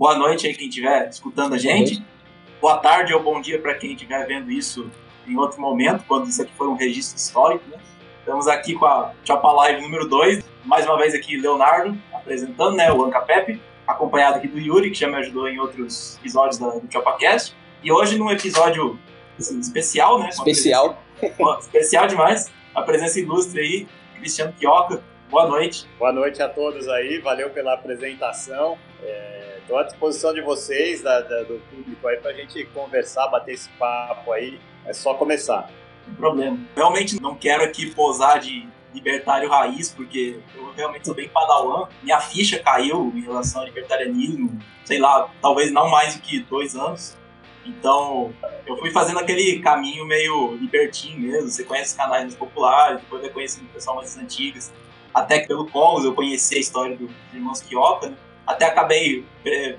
Boa noite aí quem estiver escutando a gente. Boa tarde ou bom dia para quem estiver vendo isso em outro momento, quando isso aqui foi um registro histórico. Né? Estamos aqui com a Chapa Live número 2. Mais uma vez aqui, Leonardo, apresentando né, o Anca Pepe, acompanhado aqui do Yuri, que já me ajudou em outros episódios da, do ChopaCast. E hoje num episódio assim, especial, né? Especial. Presença, especial demais. A presença ilustre aí, Cristiano Quioca. Boa noite. Boa noite a todos aí, valeu pela apresentação. Estou à disposição de vocês, da, da, do público aí, para a gente conversar, bater esse papo aí. É só começar. Sem problema. Realmente não quero aqui posar de libertário raiz, porque eu realmente sou bem padawan. Minha ficha caiu em relação ao libertarianismo, sei lá, talvez não mais do que dois anos. Então, eu fui fazendo aquele caminho meio libertinho mesmo. Você conhece canais populares, depois vai conhecendo o pessoal mais antigas. Até que pelo Colos eu conheci a história dos irmãos Quioca, né? Até acabei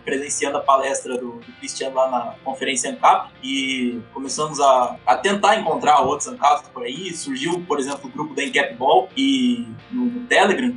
presenciando a palestra do, do, Cristiano lá na conferência ANCAP e começamos a, a tentar encontrar outros ANCAPs por aí. Surgiu, por exemplo, o grupo da Encap Ball e no, no Telegram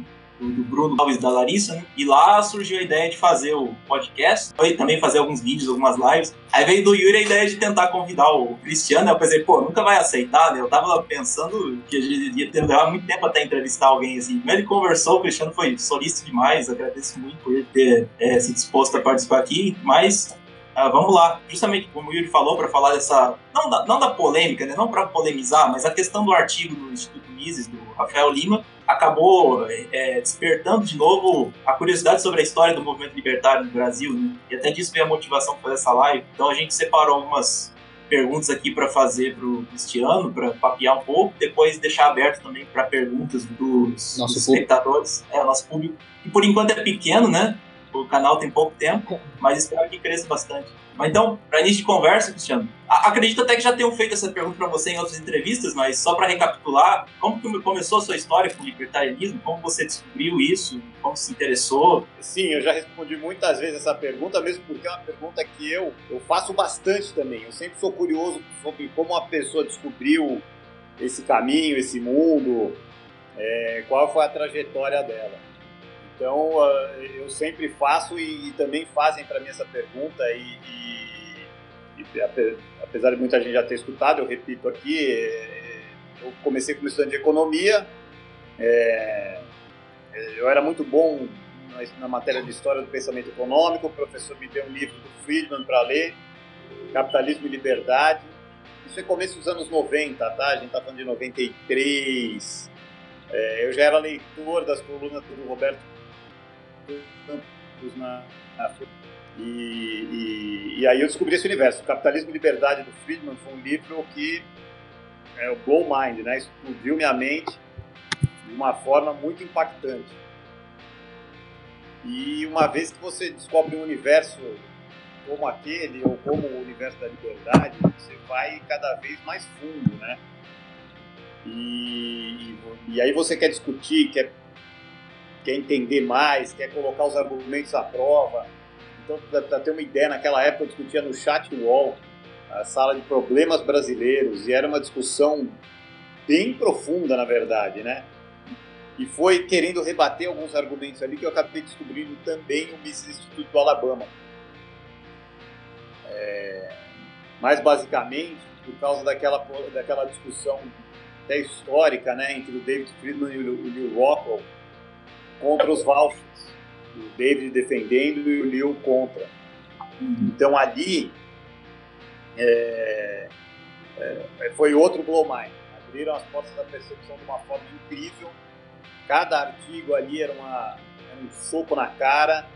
do, Bruno Alves da Larissa, né? E lá surgiu a ideia de fazer o podcast, e também fazer alguns vídeos, algumas lives. Aí veio do Yuri a ideia de tentar convidar o Cristiano, eu pensei, pô, nunca vai aceitar, né? Eu tava pensando que a gente ia ter levar muito tempo até entrevistar alguém assim. Mas ele conversou, o Cristiano foi solícito demais, agradeço muito por ele ter é, se disposto a participar aqui, mas Uh, vamos lá, justamente como o Yuri falou, para falar dessa. Não da, não da polêmica, né? não para polemizar, mas a questão do artigo do Instituto Mises, do Rafael Lima, acabou é, despertando de novo a curiosidade sobre a história do movimento libertário no Brasil, né? E até disso veio a motivação para fazer essa live. Então a gente separou algumas perguntas aqui para fazer para o Cristiano, para papear um pouco, depois deixar aberto também para perguntas dos, dos espectadores, é, nosso público. E por enquanto é pequeno, né? O canal tem pouco tempo, mas espero que cresça bastante. Mas então, para início de conversa, Cristiano, acredito até que já tenham feito essa pergunta para você em outras entrevistas, mas só para recapitular, como que começou a sua história com o libertarianismo? Como você descobriu isso? Como se interessou? Sim, eu já respondi muitas vezes essa pergunta, mesmo porque é uma pergunta que eu, eu faço bastante também. Eu sempre sou curioso sobre como a pessoa descobriu esse caminho, esse mundo, é, qual foi a trajetória dela. Então, uh, eu sempre faço e, também fazem para mim essa pergunta e, e, e, apesar de muita gente já ter escutado, eu repito aqui, é, eu comecei como estudante de economia, é, eu era muito bom na, na, matéria de história do pensamento econômico, o professor me deu um livro do Friedman para ler, Capitalismo e Liberdade, isso é começo dos anos 90, tá? A gente tá falando de 93. É, eu já era leitor das colunas do Roberto campos na, na e, e, e, aí eu descobri esse universo. O Capitalismo e Liberdade do Friedman foi um livro que é o blow mind, né? Explodiu minha mente de uma forma muito impactante. E uma vez que você descobre um universo como aquele ou como o universo da liberdade, você vai cada vez mais fundo, né? E, e aí você quer discutir, quer quer entender mais, quer colocar os argumentos à prova. Então, para ter uma ideia, naquela época eu discutia no chat wall, a sala de problemas brasileiros, e era uma discussão bem profunda, na verdade, né? E foi querendo rebater alguns argumentos ali que eu acabei descobrindo também o Mises Instituto do Alabama. É... Mais basicamente, por causa daquela, daquela discussão até histórica né, entre o David Friedman e o Neil Rockwell, contra os Valfs, o David defendendo e o Neil contra. Então ali é, é, foi outro blow mind. Abriram as portas da percepção de uma forma incrível. Cada artigo ali era, uma, era um soco na cara.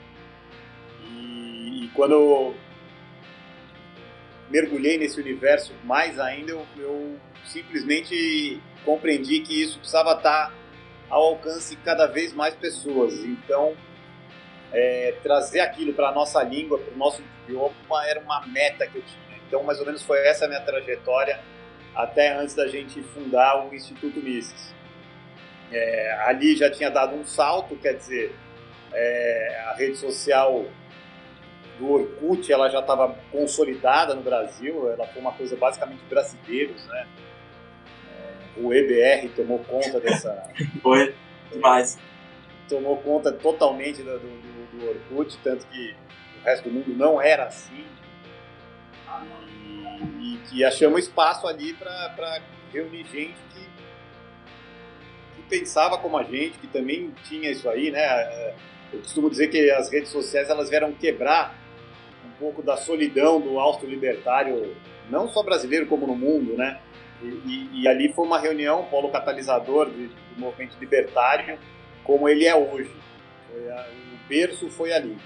E, e, quando eu mergulhei nesse universo mais ainda, eu, eu simplesmente compreendi que isso precisava estar ao alcance de cada vez mais pessoas. Então, é, trazer aquilo para a nossa língua, para o nosso idioma, era uma meta que eu tinha. Então, mais ou menos foi essa a minha trajetória até antes da gente fundar o Instituto Mises. É, ali já tinha dado um salto, quer dizer, é, a rede social do Orkut ela já estava consolidada no Brasil, ela foi uma coisa basicamente brasileiros, né? O EBR tomou conta dessa. Foi demais. Tomou conta totalmente do, do, do Orkut, tanto que o resto do mundo não era assim. E, e que achamos espaço ali para reunir gente que, que pensava como a gente, que também tinha isso aí, né? Eu costumo dizer que as redes sociais elas vieram quebrar um pouco da solidão do austro-libertário, não só brasileiro como no mundo, né? E, e, ali foi uma reunião, polo catalisador de, do movimento libertário, como ele é hoje. A, o berço foi ali.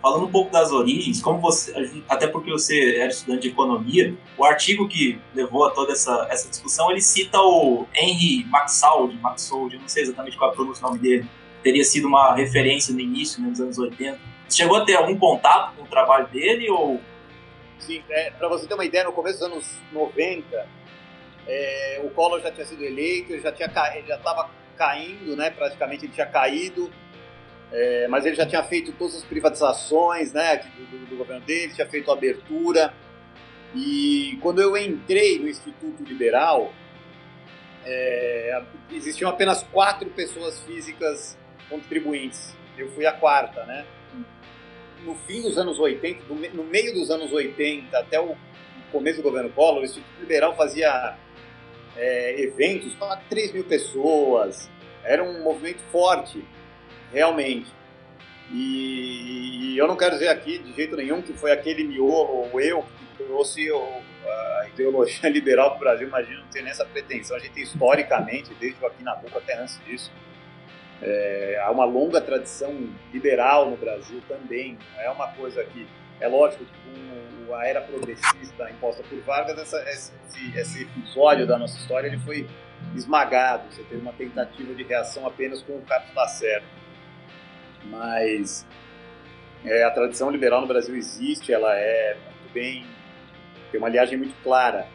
Falando um pouco das origens, como você, até porque você era estudante de economia, o artigo que levou a toda essa, essa discussão, ele cita o Henry Maxaud, Maxaud, eu não sei exatamente qual é do nome dele, teria sido uma referência no início, né, nos anos 80. Você chegou a ter algum contato com o trabalho dele ou Sim, é, para você ter uma ideia, no começo dos anos 90, é, o Collor já tinha sido eleito, ele já estava caindo, né? Praticamente ele tinha caído, é, mas ele já tinha feito todas as privatizações, né? Do, do, governo dele, tinha feito a abertura. E quando eu entrei no Instituto Liberal, é, existiam apenas quatro pessoas físicas contribuintes. Eu fui a quarta, né? No fim dos anos 80, no meio dos anos 80 até o começo do governo Collor, o Instituto Liberal fazia é, eventos para 3 mil pessoas. Era um movimento forte, realmente. E, e, eu não quero dizer aqui de jeito nenhum que foi aquele miolo ou eu que trouxe a ideologia liberal para o Brasil. Imagina, não tem nessa pretensão. A gente tem historicamente, desde o Joaquim Nabuco até antes disso, é, há uma longa tradição liberal no Brasil também. É uma coisa que. É lógico que com a era progressista imposta por Vargas, essa, esse, esse, episódio da nossa história ele foi esmagado. Você teve uma tentativa de reação apenas com o Carlos Lacerda. Mas é, a tradição liberal no Brasil existe, ela é muito bem. tem uma liagem muito clara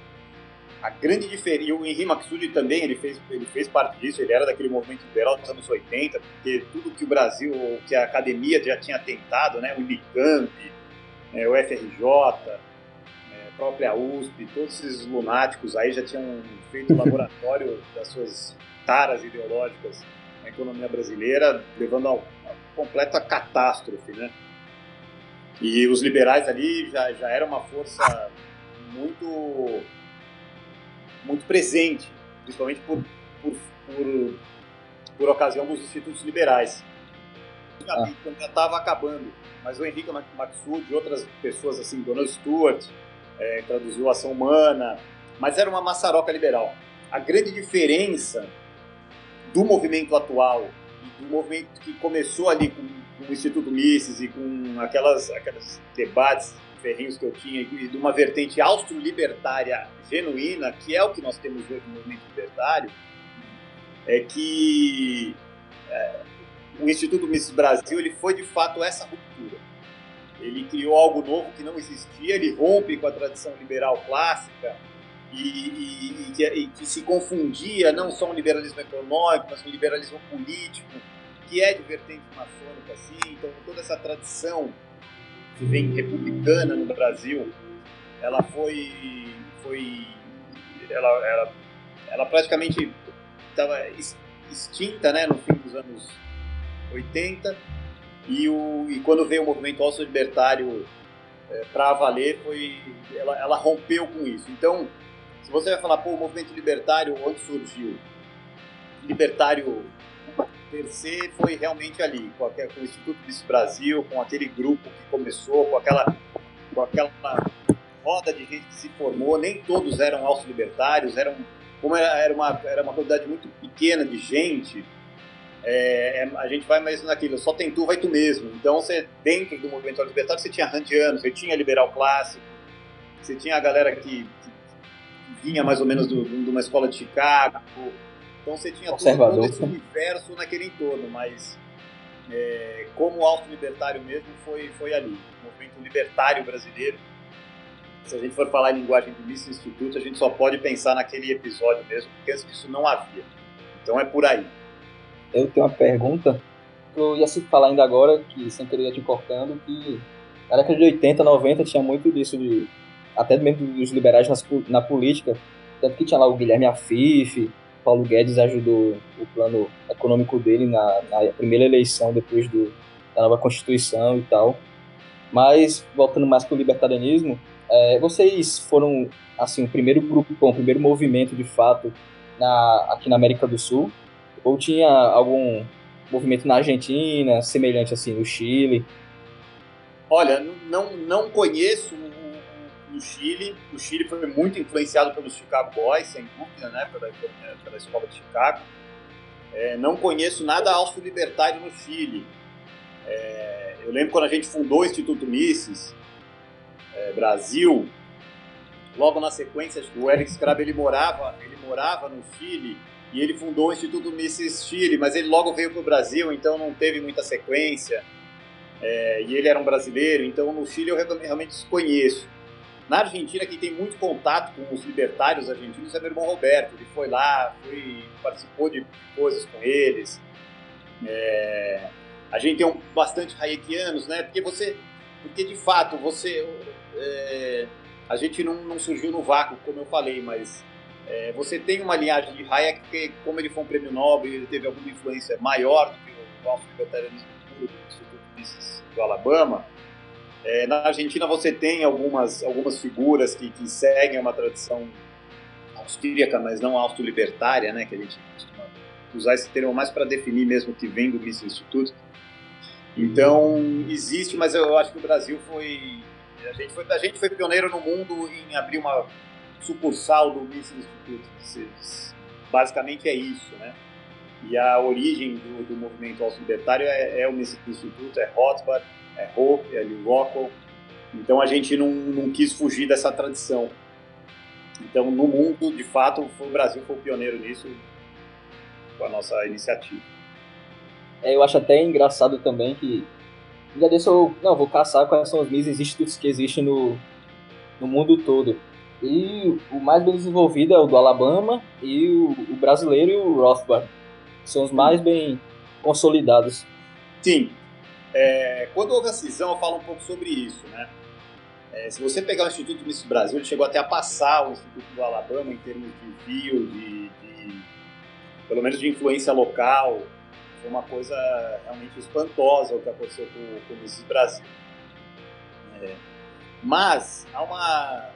a grande diferença, e o Henri Maxud também, ele fez, ele fez parte disso, ele era daquele movimento liberal dos anos 80, porque tudo que o Brasil, que a academia já tinha tentado, né, o Unicamp, é, o FRJ, é, a própria USP, todos esses lunáticos aí já tinham feito o laboratório das suas taras ideológicas na economia brasileira, levando a uma completa catástrofe, né? E os liberais ali já, já era uma força muito muito presente, principalmente por, por, por, por ocasião dos institutos liberais. Ah. Já estava acabando, mas o Henrique Maxud e outras pessoas assim, Donald Stewart, é, traduziu Ação Humana, mas era uma maçaroca liberal. A grande diferença do movimento atual e do movimento que começou ali com, com o Instituto Mises e com aquelas, aquelas debates ferrinhos que eu tinha e de uma vertente austro-libertária genuína, que é o que nós temos hoje no movimento libertário, é que é, o Instituto Mises Brasil ele foi de fato essa ruptura. Ele criou algo novo que não existia, ele rompe com a tradição liberal clássica e, e, e, que, e que se confundia não só um liberalismo econômico, mas um liberalismo político, que é de vertente maçônica, assim. Então, toda essa tradição que vem republicana no Brasil, ela foi, foi ela, ela, ela praticamente estava extinta, né, no fim dos anos 80 e, o, e quando veio o movimento alço libertário é, para valer, foi, ela, ela rompeu com isso. Então, se você vai falar, pô, o movimento libertário onde surgiu? Libertário se foi realmente ali, com, aquele, com o Instituto Miss Brasil, com aquele grupo que começou, com aquela, com aquela roda de gente que se formou, nem todos eram alço-libertários, eram, como era, era, uma, era uma quantidade muito pequena de gente, é, é a gente vai mais naquilo, só tem tu, vai tu mesmo. Então, você, dentro do movimento libertário, você tinha randiano, você tinha liberal clássico, você tinha a galera que, que, vinha mais ou menos de uma escola de Chicago, então você tinha todo, todo esse universo naquele entorno, mas é, como auto-libertário mesmo foi, foi ali, o movimento libertário brasileiro. Se a gente for falar em linguagem do Miss Instituto, a gente só pode pensar naquele episódio mesmo, porque antes disso não havia. Então é por aí. Eu tenho uma pergunta que eu ia se falar ainda agora, que sem querer te cortando, que na década de 80, 90 tinha muito disso de até mesmo dos liberais nas, na política, tanto que tinha lá o Guilherme Afif, Paulo Guedes ajudou o plano econômico dele na, na primeira eleição depois do, da nova Constituição e tal. Mas, voltando mais para o libertarianismo, é, vocês foram, assim, o primeiro grupo, o primeiro movimento, de fato, na, aqui na América do Sul? Ou tinha algum movimento na Argentina, semelhante, assim, no Chile? Olha, não, não conheço no Chile. O Chile foi muito influenciado pelos Chicago Boys, sem dúvida, né, pela, pela escola de Chicago. É, não conheço nada austro-libertário no Chile. É, eu lembro quando a gente fundou o Instituto Mises é, Brasil, logo na sequência, o Eric Scrab ele morava, ele morava no Chile e ele fundou o Instituto Mises Chile, mas ele logo veio para o Brasil, então não teve muita sequência. É, e ele era um brasileiro, então no Chile eu realmente desconheço. Na Argentina, quem tem muito contato com os libertários argentinos é meu irmão Roberto. Ele foi lá, foi, participou de coisas com eles. É, a gente tem um, bastante hayekianos, né? Porque você, porque de fato você, é, a gente não, não, surgiu no vácuo, como eu falei, mas é, você tem uma linhagem de Hayek que, como ele foi um prêmio Nobel, ele teve alguma influência maior do que o nosso libertarianismo do Instituto do Alabama é, na Argentina você tem algumas, algumas figuras que, que seguem uma tradição austríaca, mas não austro-libertária, né, que a gente costuma usar esse termo mais para definir mesmo que vem do Mises Institute. Então, existe, mas eu acho que o Brasil foi a gente foi, a gente foi pioneiro no mundo em abrir uma sucursal do Mises Institute. Basicamente é isso, né? E a origem do, do movimento austro-libertário é, é o Mises Institute, é Rothbard, é Hope, é Lee Rockwell. Então a gente não, não quis fugir dessa tradição. Então no mundo, de fato, o Brasil foi o pioneiro nisso com a nossa iniciativa. É, eu acho até engraçado também que já eu não vou caçar quais são os Mises institutos que existem no, no mundo todo. E o mais bem desenvolvido é o do Alabama e o, o brasileiro e o Rothbard. São os mais bem consolidados. Sim, é, quando houve a cisão, eu falo um pouco sobre isso, né? É, se você pegar o Instituto Miss Brasil, ele chegou até a passar o Instituto do Alabama em termos de view, de, de pelo menos de influência local. Foi uma coisa realmente espantosa o que aconteceu com, com o Miss Brasil. É, mas há uma,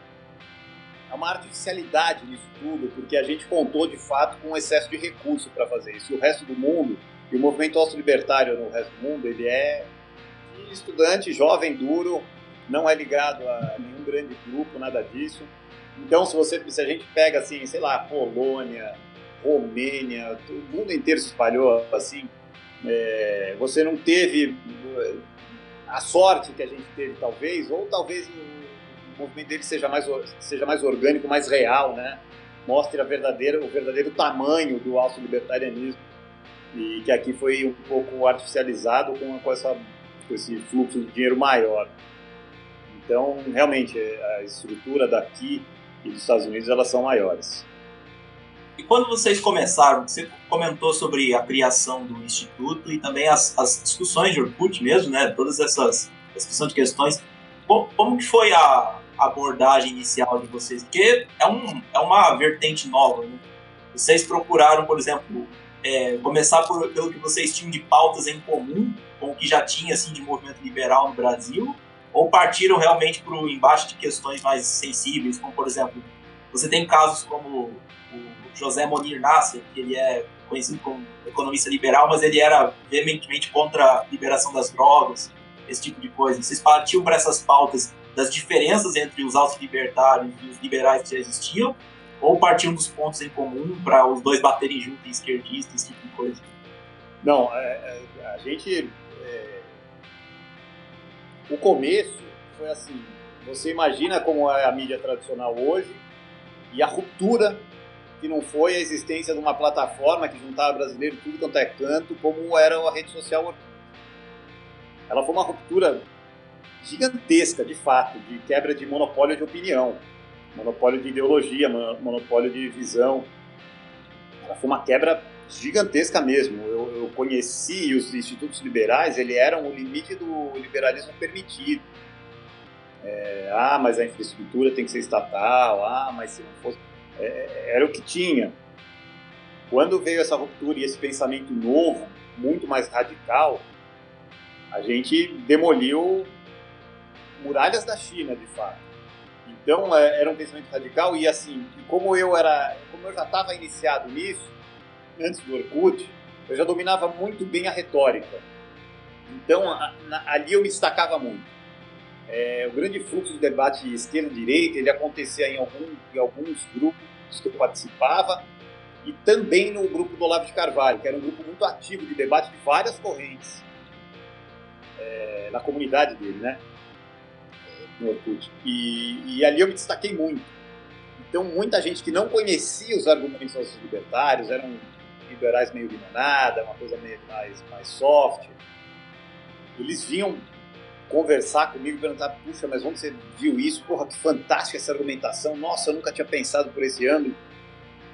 há uma artificialidade nisso tudo, porque a gente contou de fato com um excesso de recurso para fazer isso. E o resto do mundo e o movimento austro-libertário no resto do mundo, ele é estudante, jovem, duro, não é ligado a nenhum grande grupo, nada disso. Então, se você, se a gente pega assim, sei lá, Polônia, Romênia, o mundo inteiro se espalhou assim, é, você não teve é, a sorte que a gente teve, talvez, ou talvez o, movimento dele seja mais, seja mais orgânico, mais real, né? Mostre a verdadeira, o verdadeiro tamanho do austro-libertarianismo e que aqui foi um pouco artificializado com, com, essa, com esse fluxo de dinheiro maior. Então, realmente, a estrutura daqui e dos Estados Unidos elas são maiores. E quando vocês começaram, você comentou sobre a criação do instituto e também as, as discussões de Orkut mesmo, né? Todas essas discussões de questões. Como, como que foi a abordagem inicial de vocês? Porque é, um, é uma vertente nova, né? Vocês procuraram, por exemplo, é, começar por, pelo que vocês tinham de pautas em comum com o que já tinha assim de movimento liberal no Brasil, ou partiram realmente para o embate de questões mais sensíveis, como por exemplo, você tem casos como o José Monir Nasser, que ele é conhecido como economista liberal, mas ele era veementemente contra a liberação das drogas, esse tipo de coisa. Vocês partiam para essas pautas das diferenças entre os altos libertários e os liberais que já existiam, ou partiam dos pontos em comum para os dois baterem junto em esquerdista, esse tipo de coisa? Não, é, é, a gente. É... O começo foi assim: você imagina como é a mídia tradicional hoje e a ruptura que não foi a existência de uma plataforma que juntava brasileiro tudo quanto é canto, como era a rede social Ela foi uma ruptura gigantesca, de fato, de quebra de monopólio de opinião monopólio de ideologia, monopólio de visão. Ela foi uma quebra gigantesca mesmo. Eu, eu conheci os institutos liberais, ele eram o limite do liberalismo permitido. É, ah, mas a infraestrutura tem que ser estatal. Ah, mas se não fosse. É, é, era o que tinha. Quando veio essa ruptura e esse pensamento novo, muito mais radical, a gente demoliu muralhas da China, de fato. Então é, era um pensamento radical e assim, como eu era, como eu já estava iniciado nisso antes do Orkut, eu já dominava muito bem a retórica. Então a, na, ali eu me destacava muito. É, o grande fluxo do debate esquerda-direita ele acontecia em, algum, em alguns grupos que eu participava e também no grupo do Olavo de Carvalho, que era um grupo muito ativo de debate de várias correntes é, na comunidade dele, né? No Orkut. E, e, ali eu me destaquei muito. Então, muita gente que não conhecia os argumentos dos libertários, eram liberais meio limonada, uma coisa meio mais, mais soft, eles vinham conversar comigo e perguntar, puxa, mas onde você viu isso? Porra, que fantástica essa argumentação. Nossa, eu nunca tinha pensado por esse ângulo.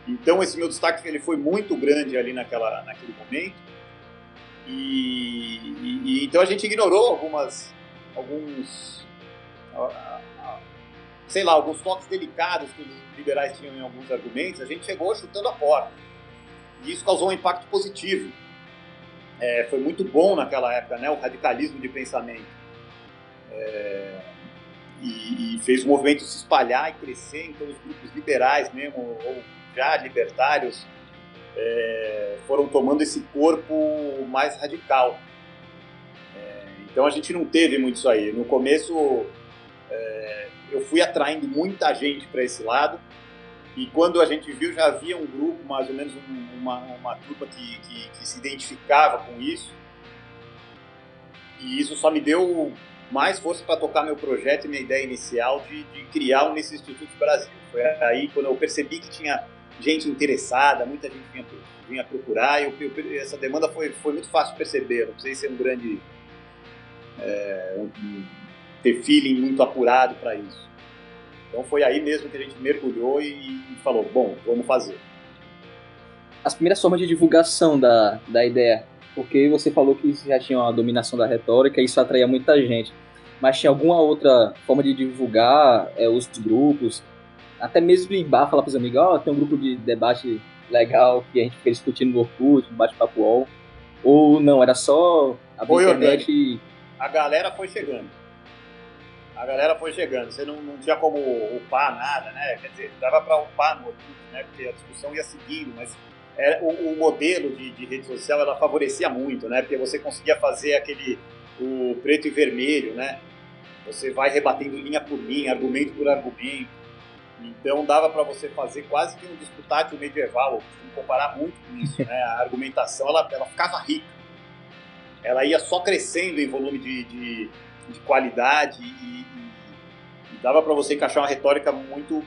Então, esse meu destaque ele foi muito grande ali naquela, naquele momento. E, e, e então a gente ignorou algumas, alguns, sei lá, alguns toques delicados que os liberais tinham em alguns argumentos. A gente chegou chutando a porta. E isso causou um impacto positivo. É, foi muito bom naquela época, né, o radicalismo de pensamento. É, e, e, fez o movimento se espalhar e crescer, então os grupos liberais mesmo, ou já libertários, é, foram tomando esse corpo mais radical. É, então a gente não teve muito isso aí. No começo é, eu fui atraindo muita gente para esse lado, e quando a gente viu já havia um grupo, mais ou menos uma, uma turma que, que, que se identificava com isso, e isso só me deu mais força para tocar meu projeto e minha ideia inicial de, de criar um nesse Instituto Brasil. Foi aí quando eu percebi que tinha gente interessada, muita gente vinha, vinha procurar, e eu, eu, essa demanda foi, foi muito fácil perceber, não precisei ser um grande. É, um, ter feeling muito apurado para isso. Então foi aí mesmo que a gente mergulhou e, e falou: bom, vamos fazer. As primeiras formas de divulgação da, da ideia porque você falou que já tinha uma dominação da retórica e isso atraía muita gente. Mas tinha alguma outra forma de divulgar é, os grupos, até mesmo em bar falar para os amigos, ó, oh, tem um grupo de debate legal que a gente fica discutindo no Orkut, no bate-papo UOL. Ou não, era só a internet e... A galera foi chegando. A galera foi chegando. Você não, não tinha como upar nada, né? Quer dizer, dava para upar no né? Porque a discussão ia seguindo, mas é, o, o, modelo de, de, rede social ela favorecia muito, né? Porque você conseguia fazer aquele o preto e vermelho, né? Você vai rebatendo linha por linha, argumento por argumento. Então dava para você fazer quase que um disputátil medieval, comparar muito com isso, né? A argumentação ela, ela ficava rica. Ela ia só crescendo em volume de, de, de qualidade e, e, dava para você encaixar uma retórica muito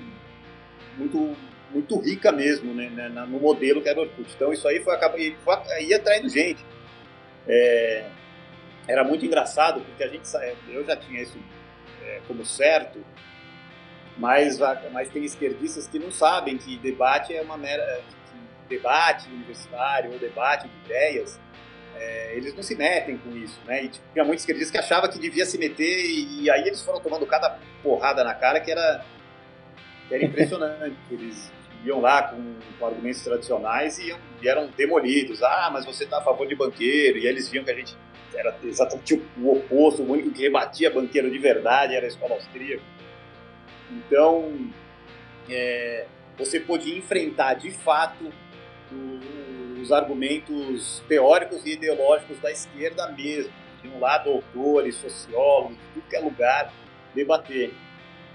muito muito rica mesmo, né, né no modelo que era o Orkut. Então isso aí foi, foi, ia atraindo gente. É, era muito engraçado porque a gente eu já tinha isso é, como certo, mas mas tem esquerdistas que não sabem que debate é uma mera debate universitário ou debate de ideias é, eles não se metem com isso, né? E tipo, tinha muitos esquerdistas que achavam que devia se meter e, e aí eles foram tomando cada porrada na cara que era que era impressionante. Eles iam lá com, com argumentos tradicionais e, iam, e, eram demolidos. Ah, mas você está a favor de banqueiro. E eles viam que a gente era exatamente o oposto, o único que rebatia banqueiro de verdade era a escola austríaca. Então, é, você podia enfrentar de fato os argumentos teóricos e ideológicos da esquerda mesmo. De um lado, autores, sociólogos, tudo que é lugar, debater.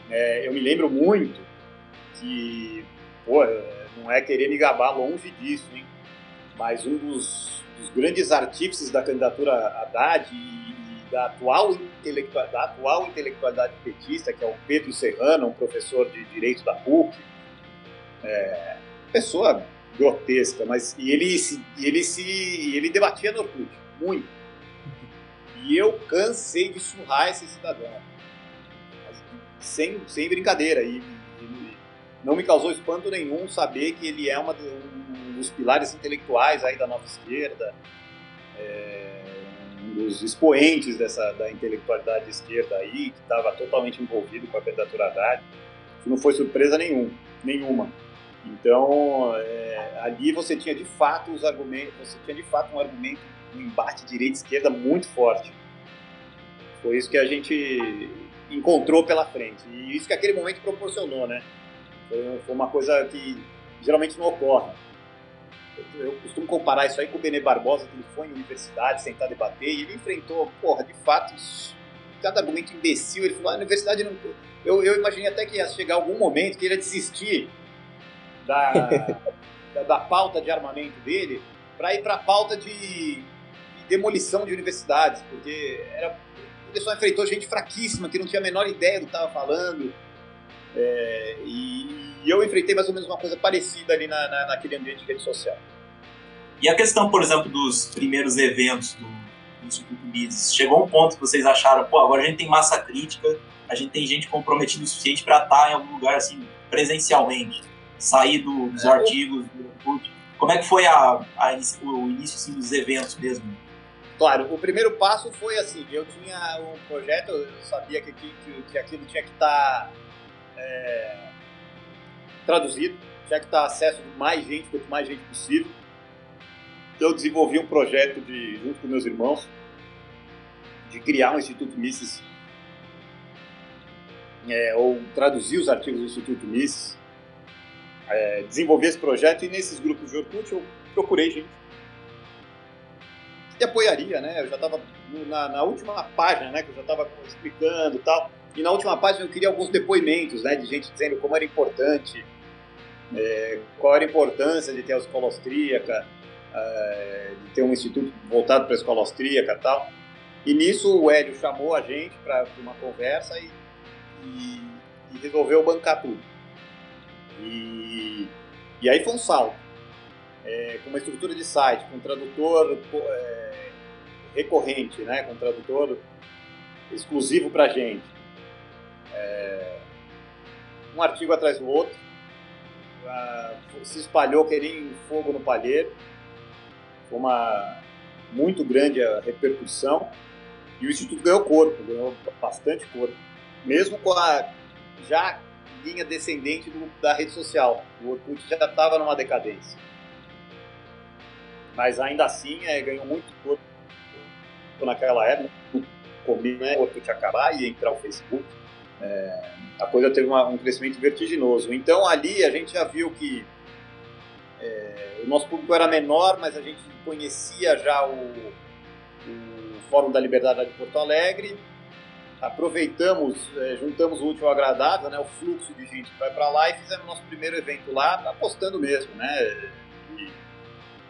É, eu me lembro muito que pô, não é querer me gabar longe disso, hein? Mas um dos, dos grandes artífices da candidatura Haddad e, e da, atual da atual intelectualidade petista, que é o Pedro Serrano, um professor de Direito da PUC, é, pessoa grotesca, mas e ele se, ele se ele debatia no Orkut, muito. E eu cansei de surrar esse cidadão. Sem, sem brincadeira. E não me causou espanto nenhum saber que ele é uma, um dos pilares intelectuais aí da nova esquerda, é, um dos expoentes dessa da intelectualidade de esquerda aí, que estava totalmente envolvido com a candidatura Haddad. Isso não foi surpresa nenhum, nenhuma. Então, é, ali você tinha de fato os argumentos, você tinha de fato um argumento, um embate direita-esquerda muito forte. Foi isso que a gente encontrou pela frente. E isso que aquele momento proporcionou, né? Foi, foi uma coisa que geralmente não ocorre. Eu, eu, costumo comparar isso aí com o Benê Barbosa, que ele foi em universidade tentar debater e ele enfrentou, porra, de fato, cada argumento imbecil. Ele falou, ah, a universidade não. Eu, eu imaginei até que ia chegar algum momento que ele ia desistir da, da, da, pauta de armamento dele para ir para a pauta de, de, demolição de universidades, porque era, ele só enfrentou gente fraquíssima, que não tinha a menor ideia do que estava falando. É, e, e, eu enfrentei mais ou menos uma coisa parecida ali na, na, naquele ambiente de rede social. E a questão, por exemplo, dos primeiros eventos do, do Instituto Mises? Chegou um ponto que vocês acharam, pô, agora a gente tem massa crítica, a gente tem gente comprometida o suficiente para estar em algum lugar assim, presencialmente, sair do, dos é. artigos, do Como é que foi a, a, o início assim, dos eventos mesmo? Claro, o primeiro passo foi assim, eu tinha um projeto, eu sabia que, que, que aquilo tinha que estar tá, é, traduzido, tinha que estar tá acesso de mais gente, quanto mais gente possível. Então eu desenvolvi um projeto de, junto com meus irmãos de criar um Instituto Mises, é, ou traduzir os artigos do Instituto Mises, é, desenvolver esse projeto e nesses grupos de Orkut eu procurei gente que apoiaria, né? Eu já estava na, na, última página, né? Que eu já estava explicando e tal. E na última página eu queria alguns depoimentos, né? De gente dizendo como era importante, é, qual era a importância de ter a escola austríaca, é, de ter um instituto voltado para a escola austríaca e tal. E nisso o Hélio chamou a gente para uma conversa e, e, e, resolveu bancar tudo. E, e aí foi um salto. É, com uma estrutura de site, com um tradutor é, recorrente, né, com um tradutor exclusivo para a gente. É, um artigo atrás do outro. se espalhou querendo fogo no palheiro. Foi uma muito grande a repercussão e o Instituto ganhou corpo, ganhou bastante corpo. Mesmo com a já linha descendente do, da rede social. O Orkut já estava numa decadência. Mas ainda assim é, ganhou muito corpo naquela época. Comigo, né, o Orkut acabar e entrar o Facebook. É, a coisa teve uma, um crescimento vertiginoso. Então ali a gente já viu que é, o nosso público era menor, mas a gente conhecia já o, o Fórum da Liberdade de Porto Alegre. Aproveitamos, é, juntamos o útil ao agradável, né, o fluxo de gente que vai para lá e fizemos nosso primeiro evento lá, apostando mesmo, né? E,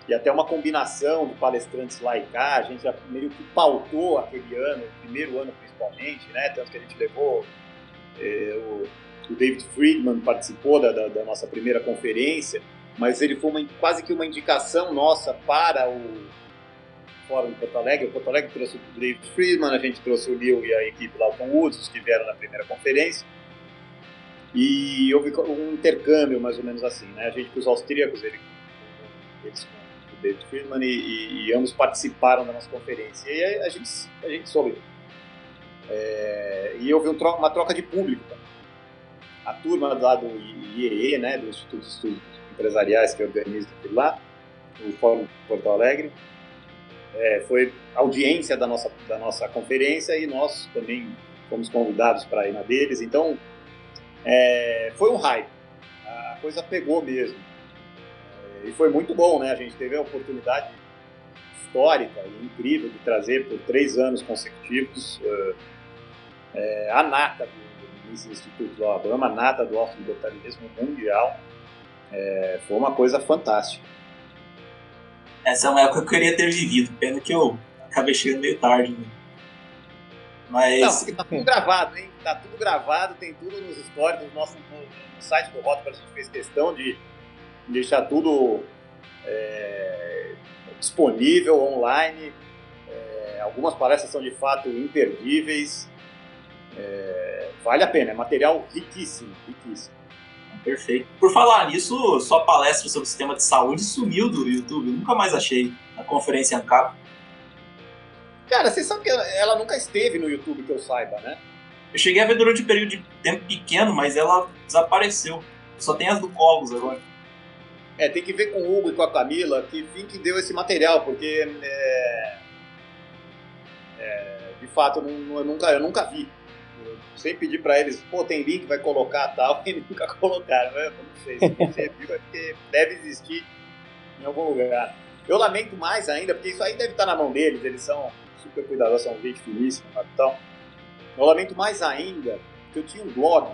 e até uma combinação de palestrantes lá e cá, a gente já meio que pautou aquele ano, primeiro ano principalmente, né? Tanto que a gente levou é, o, o, David Friedman participou da, da, da, nossa primeira conferência, mas ele foi uma, quase que uma indicação nossa para o Fórum de Porto Alegre. O Porto Alegre trouxe o David Friedman, a gente trouxe o Neil e a equipe lá, o Tom Woods, que vieram na primeira conferência. E houve um intercâmbio, mais ou menos assim, né? A gente com os austríacos, ele, eles com o David Friedman, e, e, e, ambos participaram da nossa conferência. E aí a gente, a gente soube. É, e houve um tro uma troca de público. A turma lá do IEE, né, do Instituto de Estudos Empresariais, que organiza aquilo lá, o Fórum Porto Alegre, é, foi audiência da nossa, da nossa conferência e nós também fomos convidados para ir na deles. Então, é, foi um hype. A coisa pegou mesmo. É, e foi muito bom, né? A gente teve a oportunidade histórica e incrível de trazer por três anos consecutivos uh, é, a nata do, do Instituto do Alabama, a nata do autolibertarianismo mundial. É, foi uma coisa fantástica. Essa é uma época que eu queria ter vivido, pena que eu acabei chegando meio tarde. Né? Mas. Não, tá tudo gravado, hein? Tá tudo gravado, tem tudo nos stories do nosso no, no site do Rota, a gente fez questão de deixar tudo é, disponível online. É, algumas palestras são de fato imperdíveis. É, vale a pena, é material riquíssimo, riquíssimo. Perfeito. Por falar nisso, sua palestra sobre o sistema de saúde sumiu do YouTube. Eu nunca mais achei na conferência ANCAP. Cara, você sabe que ela nunca esteve no YouTube, que eu saiba, né? Eu cheguei a ver durante um período de tempo pequeno, mas ela desapareceu. Só tem as do Cogos agora. É, tem que ver com o Hugo e com a Camila que fim que deu esse material, porque é, é, de fato eu, nunca, eu nunca vi no Eu sempre pedi para eles, pô, tem link, vai colocar tal, e nunca colocaram. Né? Não sei, se você viu é porque deve existir em algum lugar. Eu lamento mais ainda, porque isso aí deve estar na mão deles, eles são super cuidadosos, são gente finíssima, então. Eu lamento mais ainda que eu tinha um blog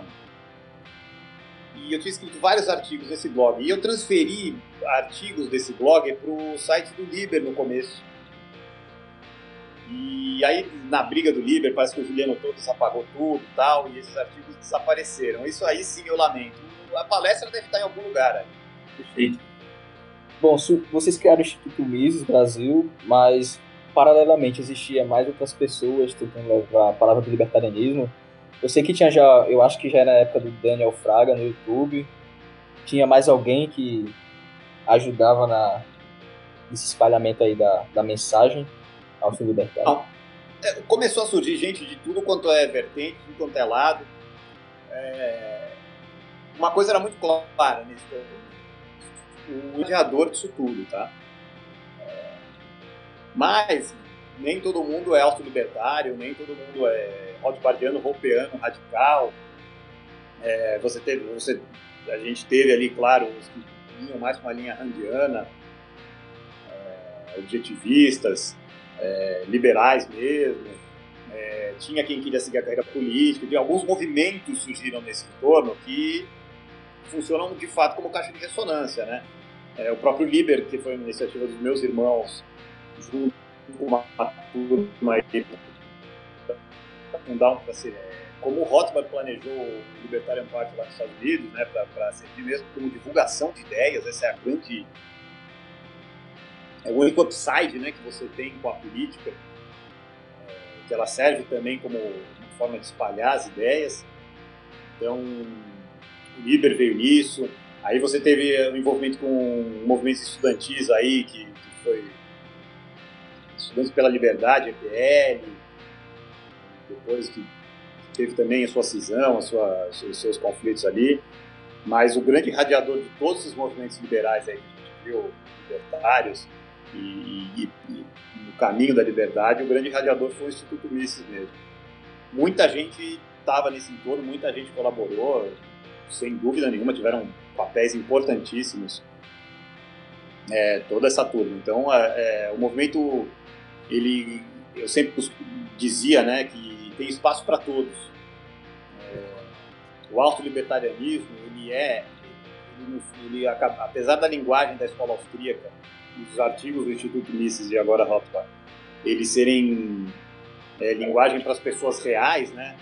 e eu tinha escrito vários artigos nesse blog. E eu transferi artigos desse blog para o site do Liber no começo. E aí, na briga do Liber, parece que o Juliano Todos apagou tudo e tal, e esses artigos desapareceram. Isso aí sim eu lamento. A palestra deve estar em algum lugar aí. Perfeito. Bom, vocês criaram o Instituto Mises Brasil, mas paralelamente existia mais outras pessoas tentando levar a palavra do libertarianismo eu sei que tinha já, eu acho que já era na época do Daniel Fraga no YouTube. Tinha mais alguém que ajudava na, nesse espalhamento aí da, da mensagem ao fim libertário. Ah, é, começou a surgir gente de tudo quanto é vertente, de tudo quanto é lado. É, uma coisa era muito clara nesse o mediador disso tudo, tá? É, mas nem todo mundo é auto-libertário, nem todo mundo é rothbardiano, roupeano, radical. É, você teve, você, a gente teve ali, claro, os que vinham mais com uma linha randiana, é, objetivistas, é, liberais mesmo. É, tinha quem queria seguir a carreira política. De alguns movimentos surgiram nesse entorno que funcionam de fato como caixa de ressonância, né? É, o próprio Liber, que foi uma iniciativa dos meus irmãos, junto uma turma fundar um para ser como o Rothbard planejou o Libertarian Party lá nos Estados Unidos, né, para servir mesmo como divulgação de ideias, essa é a grande é o único upside, né, que você tem com a política, é, que ela serve também como uma forma de espalhar as ideias. Então, o Liber veio nisso. Aí você teve o envolvimento com movimentos estudantis aí, que, que foi Estudantes pela Liberdade, EPL, depois que teve também a sua cisão, a sua, os seus conflitos ali, mas o grande radiador de todos esses movimentos liberais aí que a gente viu, libertários, e, e, no caminho da liberdade, o grande radiador foi o Instituto Mises mesmo. Muita gente estava nesse entorno, muita gente colaborou, sem dúvida nenhuma, tiveram papéis importantíssimos, é, toda essa turma. Então, é, é, o movimento ele, eu sempre dizia, né, que tem espaço para todos. É, o auto-libertarianismo, ele é, ele, ele, apesar da linguagem da escola austríaca, dos artigos do Instituto Mises e agora Rothbard, eles serem é, linguagem para as pessoas reais, né,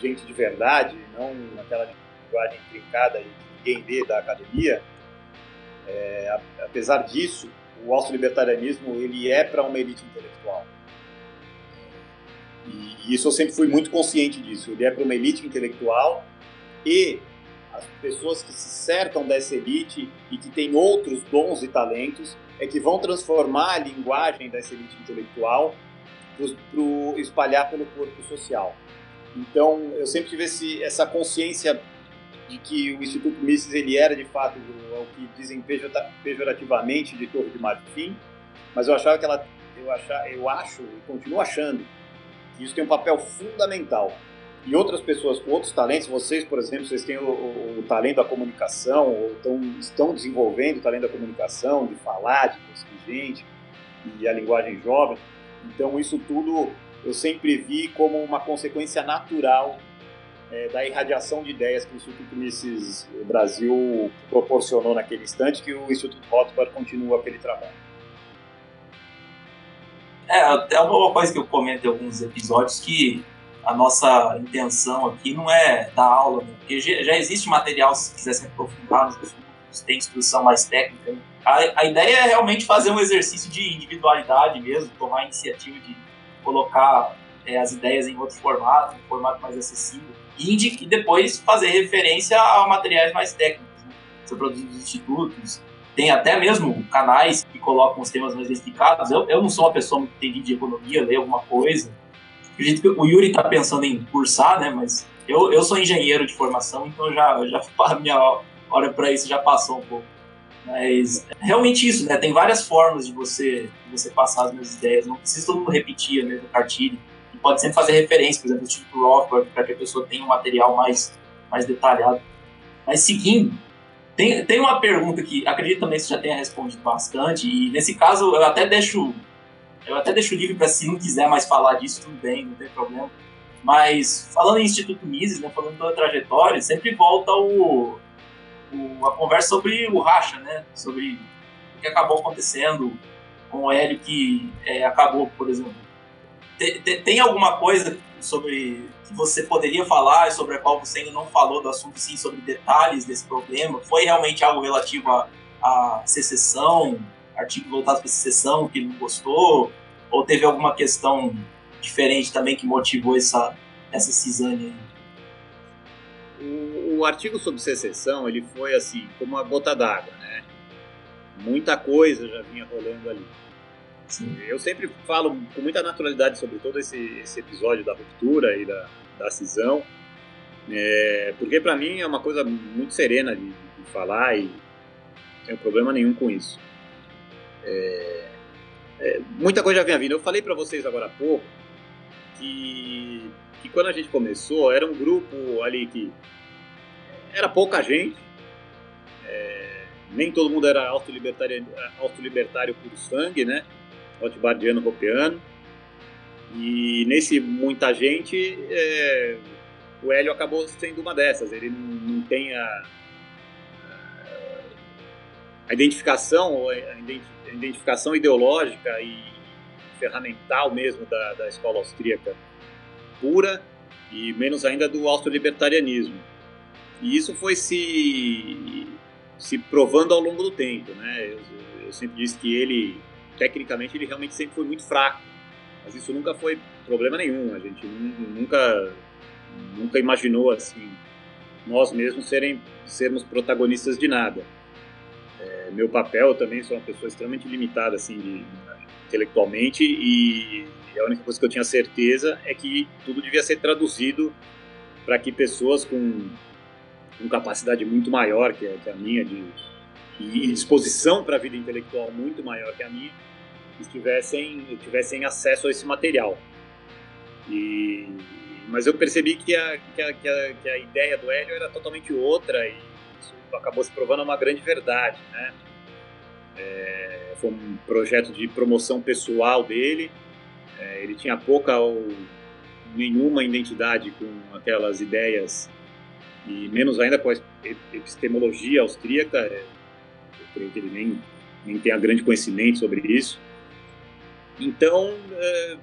gente de verdade, não aquela linguagem trincada e que ninguém vê da academia, é, apesar disso, o auto-libertarianismo ele é para uma elite intelectual. E isso eu sempre fui muito consciente disso. Ele é para uma elite intelectual e as pessoas que se cercam dessa elite e que têm outros dons e talentos é que vão transformar a linguagem dessa elite intelectual para espalhar pelo corpo social. Então, eu sempre tive esse, essa consciência de que o Instituto Mises ele era de fato o que dizem pejorativamente de Torre de Marfim, mas eu achava que ela, eu, achava, eu acho e continuo achando que isso tem um papel fundamental. E outras pessoas com outros talentos, vocês, por exemplo, vocês têm o, o, o talento da comunicação, ou tão, estão desenvolvendo o talento da comunicação, de falar, de conseguir gente, e a linguagem jovem. Então, isso tudo eu sempre vi como uma consequência natural é, da irradiação de ideias que o Instituto Mises Brasil proporcionou naquele instante, que o Instituto Rothbard continua aquele trabalho. É, até uma coisa que eu comento em alguns episódios que a nossa intenção aqui não é dar aula, né? porque já existe material, se quiser se aprofundar nos assuntos, tem instrução mais técnica. Né? A, a ideia é realmente fazer um exercício de individualidade mesmo, tomar a iniciativa de colocar é, as ideias em outro formato, um formato mais acessível e depois fazer referência a materiais mais técnicos. Né? São produzidos dos institutos, tem até mesmo canais que colocam os temas mais explicados. Eu, eu não sou uma pessoa muito entendida de economia, ler alguma coisa. Acredito que o Yuri está pensando em cursar, né? Mas eu, eu sou engenheiro de formação, então já, já a minha hora para isso já passou um pouco. Mas realmente isso, né? Tem várias formas de você, de você passar as minhas ideias. Não precisa todo mundo repetir a mesma cartilha pode sempre fazer referência, por exemplo, o Instituto Rothbard, para que a pessoa tenha um material mais, mais detalhado. Mas seguindo, tem, tem uma pergunta que acredito também que você já tenha respondido bastante, e nesse caso eu até deixo eu até deixo livre para se não quiser mais falar disso, tudo bem, não tem problema. Mas falando em Instituto Mises, né, falando toda a trajetória, sempre volta o, o, a conversa sobre o racha, né? Sobre o que acabou acontecendo com o Hélio que é, acabou, por exemplo. Tem, tem, alguma coisa sobre que você poderia falar sobre a qual você ainda não falou do assunto, sim, sobre detalhes desse problema? Foi realmente algo relativo à, à secessão, artigo voltado para secessão que ele não gostou? Ou teve alguma questão diferente também que motivou essa, essa cisânia? O, o artigo sobre secessão ele foi assim, como uma gota d'água, né? Muita coisa já vinha rolando ali. Sim. Eu sempre falo com muita naturalidade sobre todo esse, esse episódio da ruptura e da, da cisão, é, porque para mim é uma coisa muito serena de, de falar e não tenho problema nenhum com isso. É, é, muita coisa já vinha vindo. Eu falei para vocês agora há pouco que, que quando a gente começou era um grupo ali que era pouca gente, é, nem todo mundo era auto-libertário auto -libertário por sangue, né? Rothbardiano, Ropeano. E nesse muita gente, é, o Hélio acabou sendo uma dessas. Ele não, tem a, a identificação, a identificação ideológica e ferramental mesmo da, da escola austríaca pura e menos ainda do austro-libertarianismo. E isso foi se, se provando ao longo do tempo. Né? Eu, eu sempre disse que ele, tecnicamente, ele realmente sempre foi muito fraco. Mas isso nunca foi problema nenhum. A gente nunca, nunca imaginou assim nós mesmos serem, sermos protagonistas de nada meu papel, eu também sou uma pessoa extremamente limitada, assim, de, intelectualmente, e a única coisa que eu tinha certeza é que tudo devia ser traduzido para que pessoas com, com, capacidade muito maior que a, que a minha, de, e disposição para a vida intelectual muito maior que a minha, tivessem, tivessem acesso a esse material. E, mas eu percebi que a, que a, que a, que a ideia do Hélio era totalmente outra e acabou se provando uma grande verdade, né? É, foi um projeto de promoção pessoal dele. É, ele tinha pouca ou nenhuma identidade com aquelas ideias e menos ainda com a epistemologia austríaca. É, eu creio que ele nem, nem tenha grande conhecimento sobre isso. Então, é,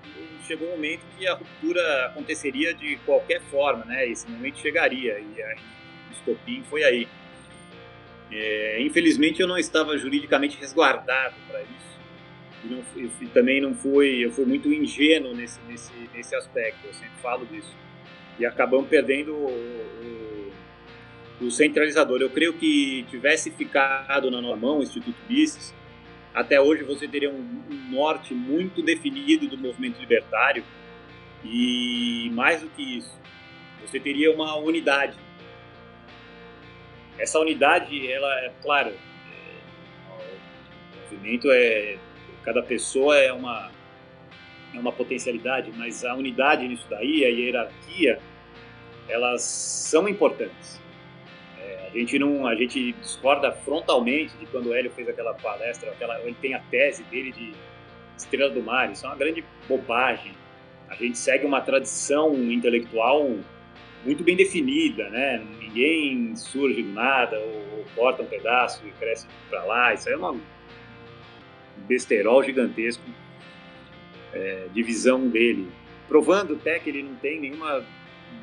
chegou um momento que a ruptura aconteceria de qualquer forma, né? Esse momento chegaria e o estopim foi aí. É, infelizmente eu não estava juridicamente resguardado para isso. E, não, e, também não fui, eu fui muito ingênuo nesse, nesse, nesse aspecto, eu sempre falo disso. E acabamos perdendo o, o, o centralizador. Eu creio que tivesse ficado na mão o Instituto Mises, até hoje você teria um, um norte muito definido do movimento libertário e mais do que isso, você teria uma unidade essa unidade, ela é claro, é, o movimento é cada pessoa é uma é uma potencialidade, mas a unidade nisso daí, a hierarquia, elas são importantes. É, a gente não, a gente discorda frontalmente de quando o Hélio fez aquela palestra, aquela, ele tem a tese dele de Estrela do Mar, isso é uma grande bobagem. A gente segue uma tradição intelectual muito bem definida, né? Ninguém surge do nada ou, ou corta um pedaço e cresce para lá. Isso aí é uma besterol gigantesco é, de visão dele, provando até que ele não tem nenhuma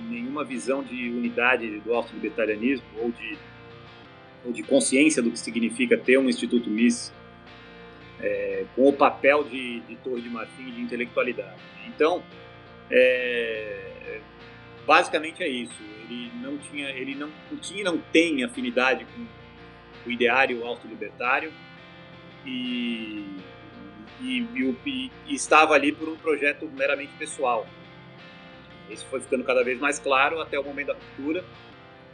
nenhuma visão de unidade do auto-libertarianismo ou de ou de consciência do que significa ter um instituto Miss é, com o papel de, de torre de marfim de intelectualidade. Então, é, basicamente é isso. Ele não tinha, ele não, tinha, não tem afinidade com o ideário auto-libertário e, e, e, e, estava ali por um projeto meramente pessoal. Isso foi ficando cada vez mais claro até o momento da ruptura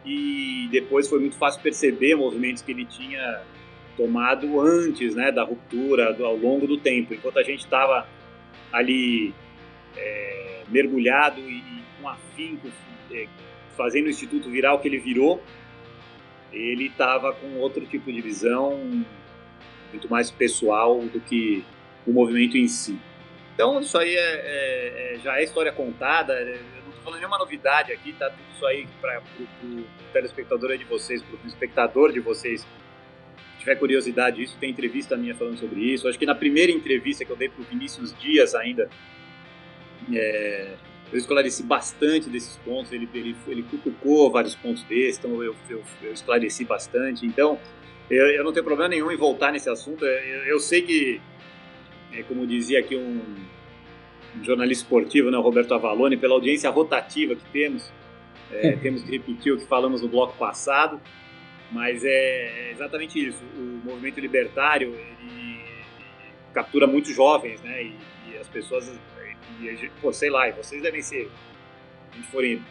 e depois foi muito fácil perceber movimentos que ele tinha tomado antes né, da ruptura, do, ao longo do tempo. Enquanto a gente estava ali é, mergulhado e, e com afinco, é, fazendo o Instituto virar o que ele virou, ele estava com outro tipo de visão, muito mais pessoal do que o movimento em si. Então, isso aí é, é, é já é história contada, eu não estou falando nenhuma novidade aqui, tá tudo isso aí para o telespectador de vocês, para o espectador de vocês tiver curiosidade disso, tem entrevista minha falando sobre isso. Acho que na primeira entrevista que eu dei para o Vinícius Dias ainda, é, eu esclareci bastante desses pontos, ele, ele, ele cutucou vários pontos desses, então eu, eu, eu esclareci bastante. Então, eu, eu, não tenho problema nenhum em voltar nesse assunto. Eu, eu sei que, é, como dizia aqui um, um, jornalista esportivo, né, Roberto Avalone, pela audiência rotativa que temos, é, temos que repetir o que falamos no bloco passado. Mas é exatamente isso. O movimento libertário ele captura muitos jovens, né? E, e as pessoas, e, pô, sei lá, e vocês devem ser, se a gente forem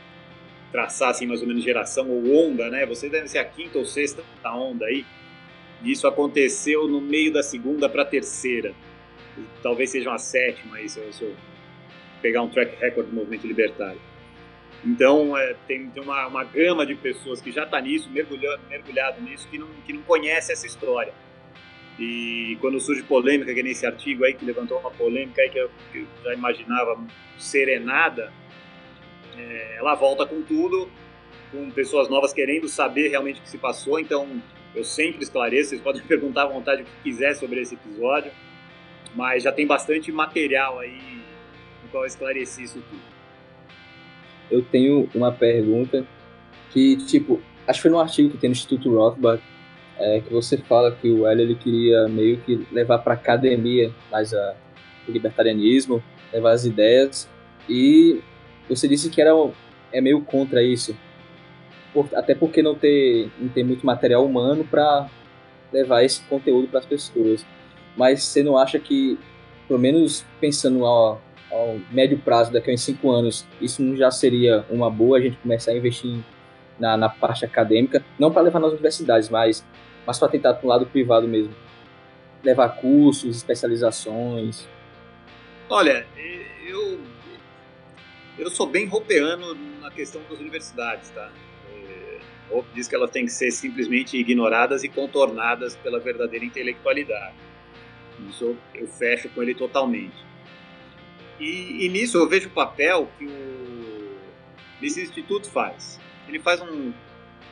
traçar assim mais ou menos geração ou onda, né? Vocês devem ser a quinta ou sexta onda aí. E isso aconteceu no meio da segunda para a terceira. Talvez seja uma sétima aí, se eu, se eu pegar um track record do movimento libertário. Então, é, tem, tem uma, uma gama de pessoas que já está nisso, mergulhado, mergulhado nisso, que não, que não conhece essa história. E quando surge polêmica, que nesse artigo aí, que levantou uma polêmica aí que eu, que eu já imaginava serenada, é, ela volta com tudo, com pessoas novas querendo saber realmente o que se passou. Então, eu sempre esclareço, vocês podem perguntar à vontade o que quiser sobre esse episódio, mas já tem bastante material aí no qual eu esclareci isso tudo eu tenho uma pergunta que, tipo, acho que foi no artigo que tem no Instituto Rothbard, é, que você fala que o Hélio ele queria meio que levar para academia mais a, o libertarianismo, levar as ideias, e você disse que era é meio contra isso, por, até porque não ter, não ter muito material humano para levar esse conteúdo para as pessoas. Mas você não acha que, pelo menos pensando ó, ao médio prazo, daqui a uns cinco anos, isso não já seria uma boa a gente começar a investir na, na parte acadêmica, não para levar nas universidades, mas, mas para tentar para o lado privado mesmo. Levar cursos, especializações. Olha, eu, eu sou bem ropeano na questão das universidades, tá? Hope diz que elas têm que ser simplesmente ignoradas e contornadas pela verdadeira intelectualidade. Isso eu fecho com ele totalmente. E, e, nisso eu vejo o papel que o esse instituto faz. Ele faz um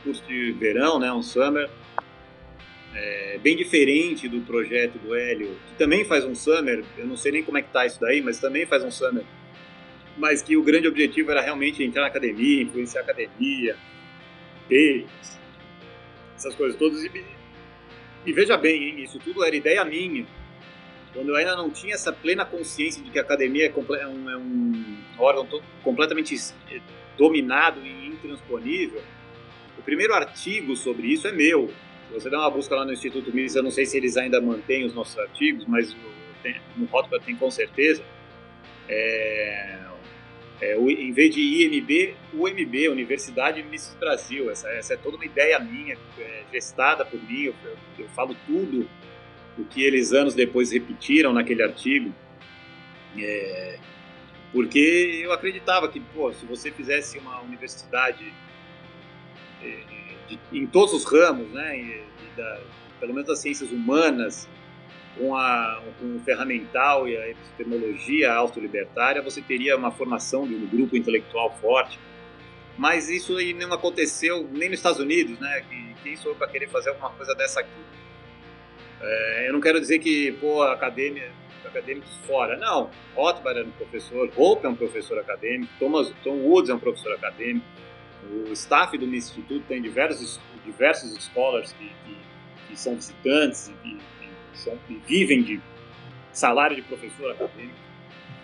curso de verão, né, um summer, é, bem diferente do projeto do Hélio, que também faz um summer. Eu não sei nem como é que tá isso daí, mas também faz um summer. Mas que o grande objetivo era realmente entrar na academia, influenciar a academia, ter essas coisas todas. E, e veja bem, hein, isso tudo era ideia minha quando eu ainda não tinha essa plena consciência de que a academia é, um, é um órgão completamente eh, dominado e intransponível, o primeiro artigo sobre isso é meu. Você der uma busca lá no Instituto Mises, eu não sei se eles ainda mantêm os nossos artigos, mas no Rothbard tem com certeza. É, é, o, em vez de IMB, UMB, Universidade Mises Brasil. Essa, essa, é toda uma ideia minha, é, gestada por mim. Eu, eu, eu falo tudo o que eles anos depois repetiram naquele artigo, é, porque eu acreditava que, pô, se você fizesse uma universidade é, de, em todos os ramos, né, da, pelo menos das ciências humanas, com, a, com o ferramental e a epistemologia auto-libertária, você teria uma formação de um grupo intelectual forte. Mas isso aí não aconteceu nem nos Estados Unidos, né? Quem sou eu para querer fazer alguma coisa dessa aqui? É, eu não quero dizer que, pô, academia, acadêmicos fora. Não. Rothbard é um professor, Hope é um professor acadêmico, Thomas, Tom Woods é um professor acadêmico, o staff do Instituto tem diversos, diversos scholars que, que, que são visitantes e que, que, são, que vivem de salário de professor acadêmico.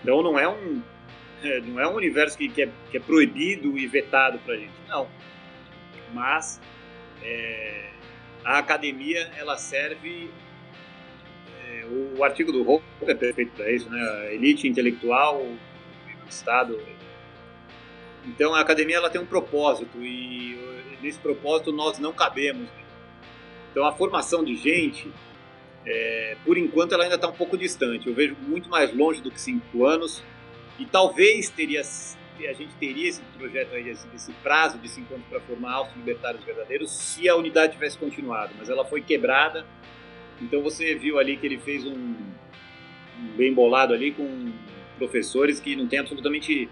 Então não é um, é, não é um universo que, que, é, que é proibido e vetado para a gente, não. Mas é, a academia ela serve é, o, artigo do Hope é perfeito para isso, né? A elite intelectual do Estado. Então a academia ela tem um propósito e nesse propósito nós não cabemos. Então a formação de gente, é, por enquanto, ela ainda está um pouco distante. Eu vejo muito mais longe do que cinco anos E talvez teria, a gente teria esse projeto aí, esse, esse prazo de cinco anos para formar altos libertários verdadeiros se a unidade tivesse continuado, mas ela foi quebrada. Então você viu ali que ele fez um, um bem bolado ali com professores que não têm absolutamente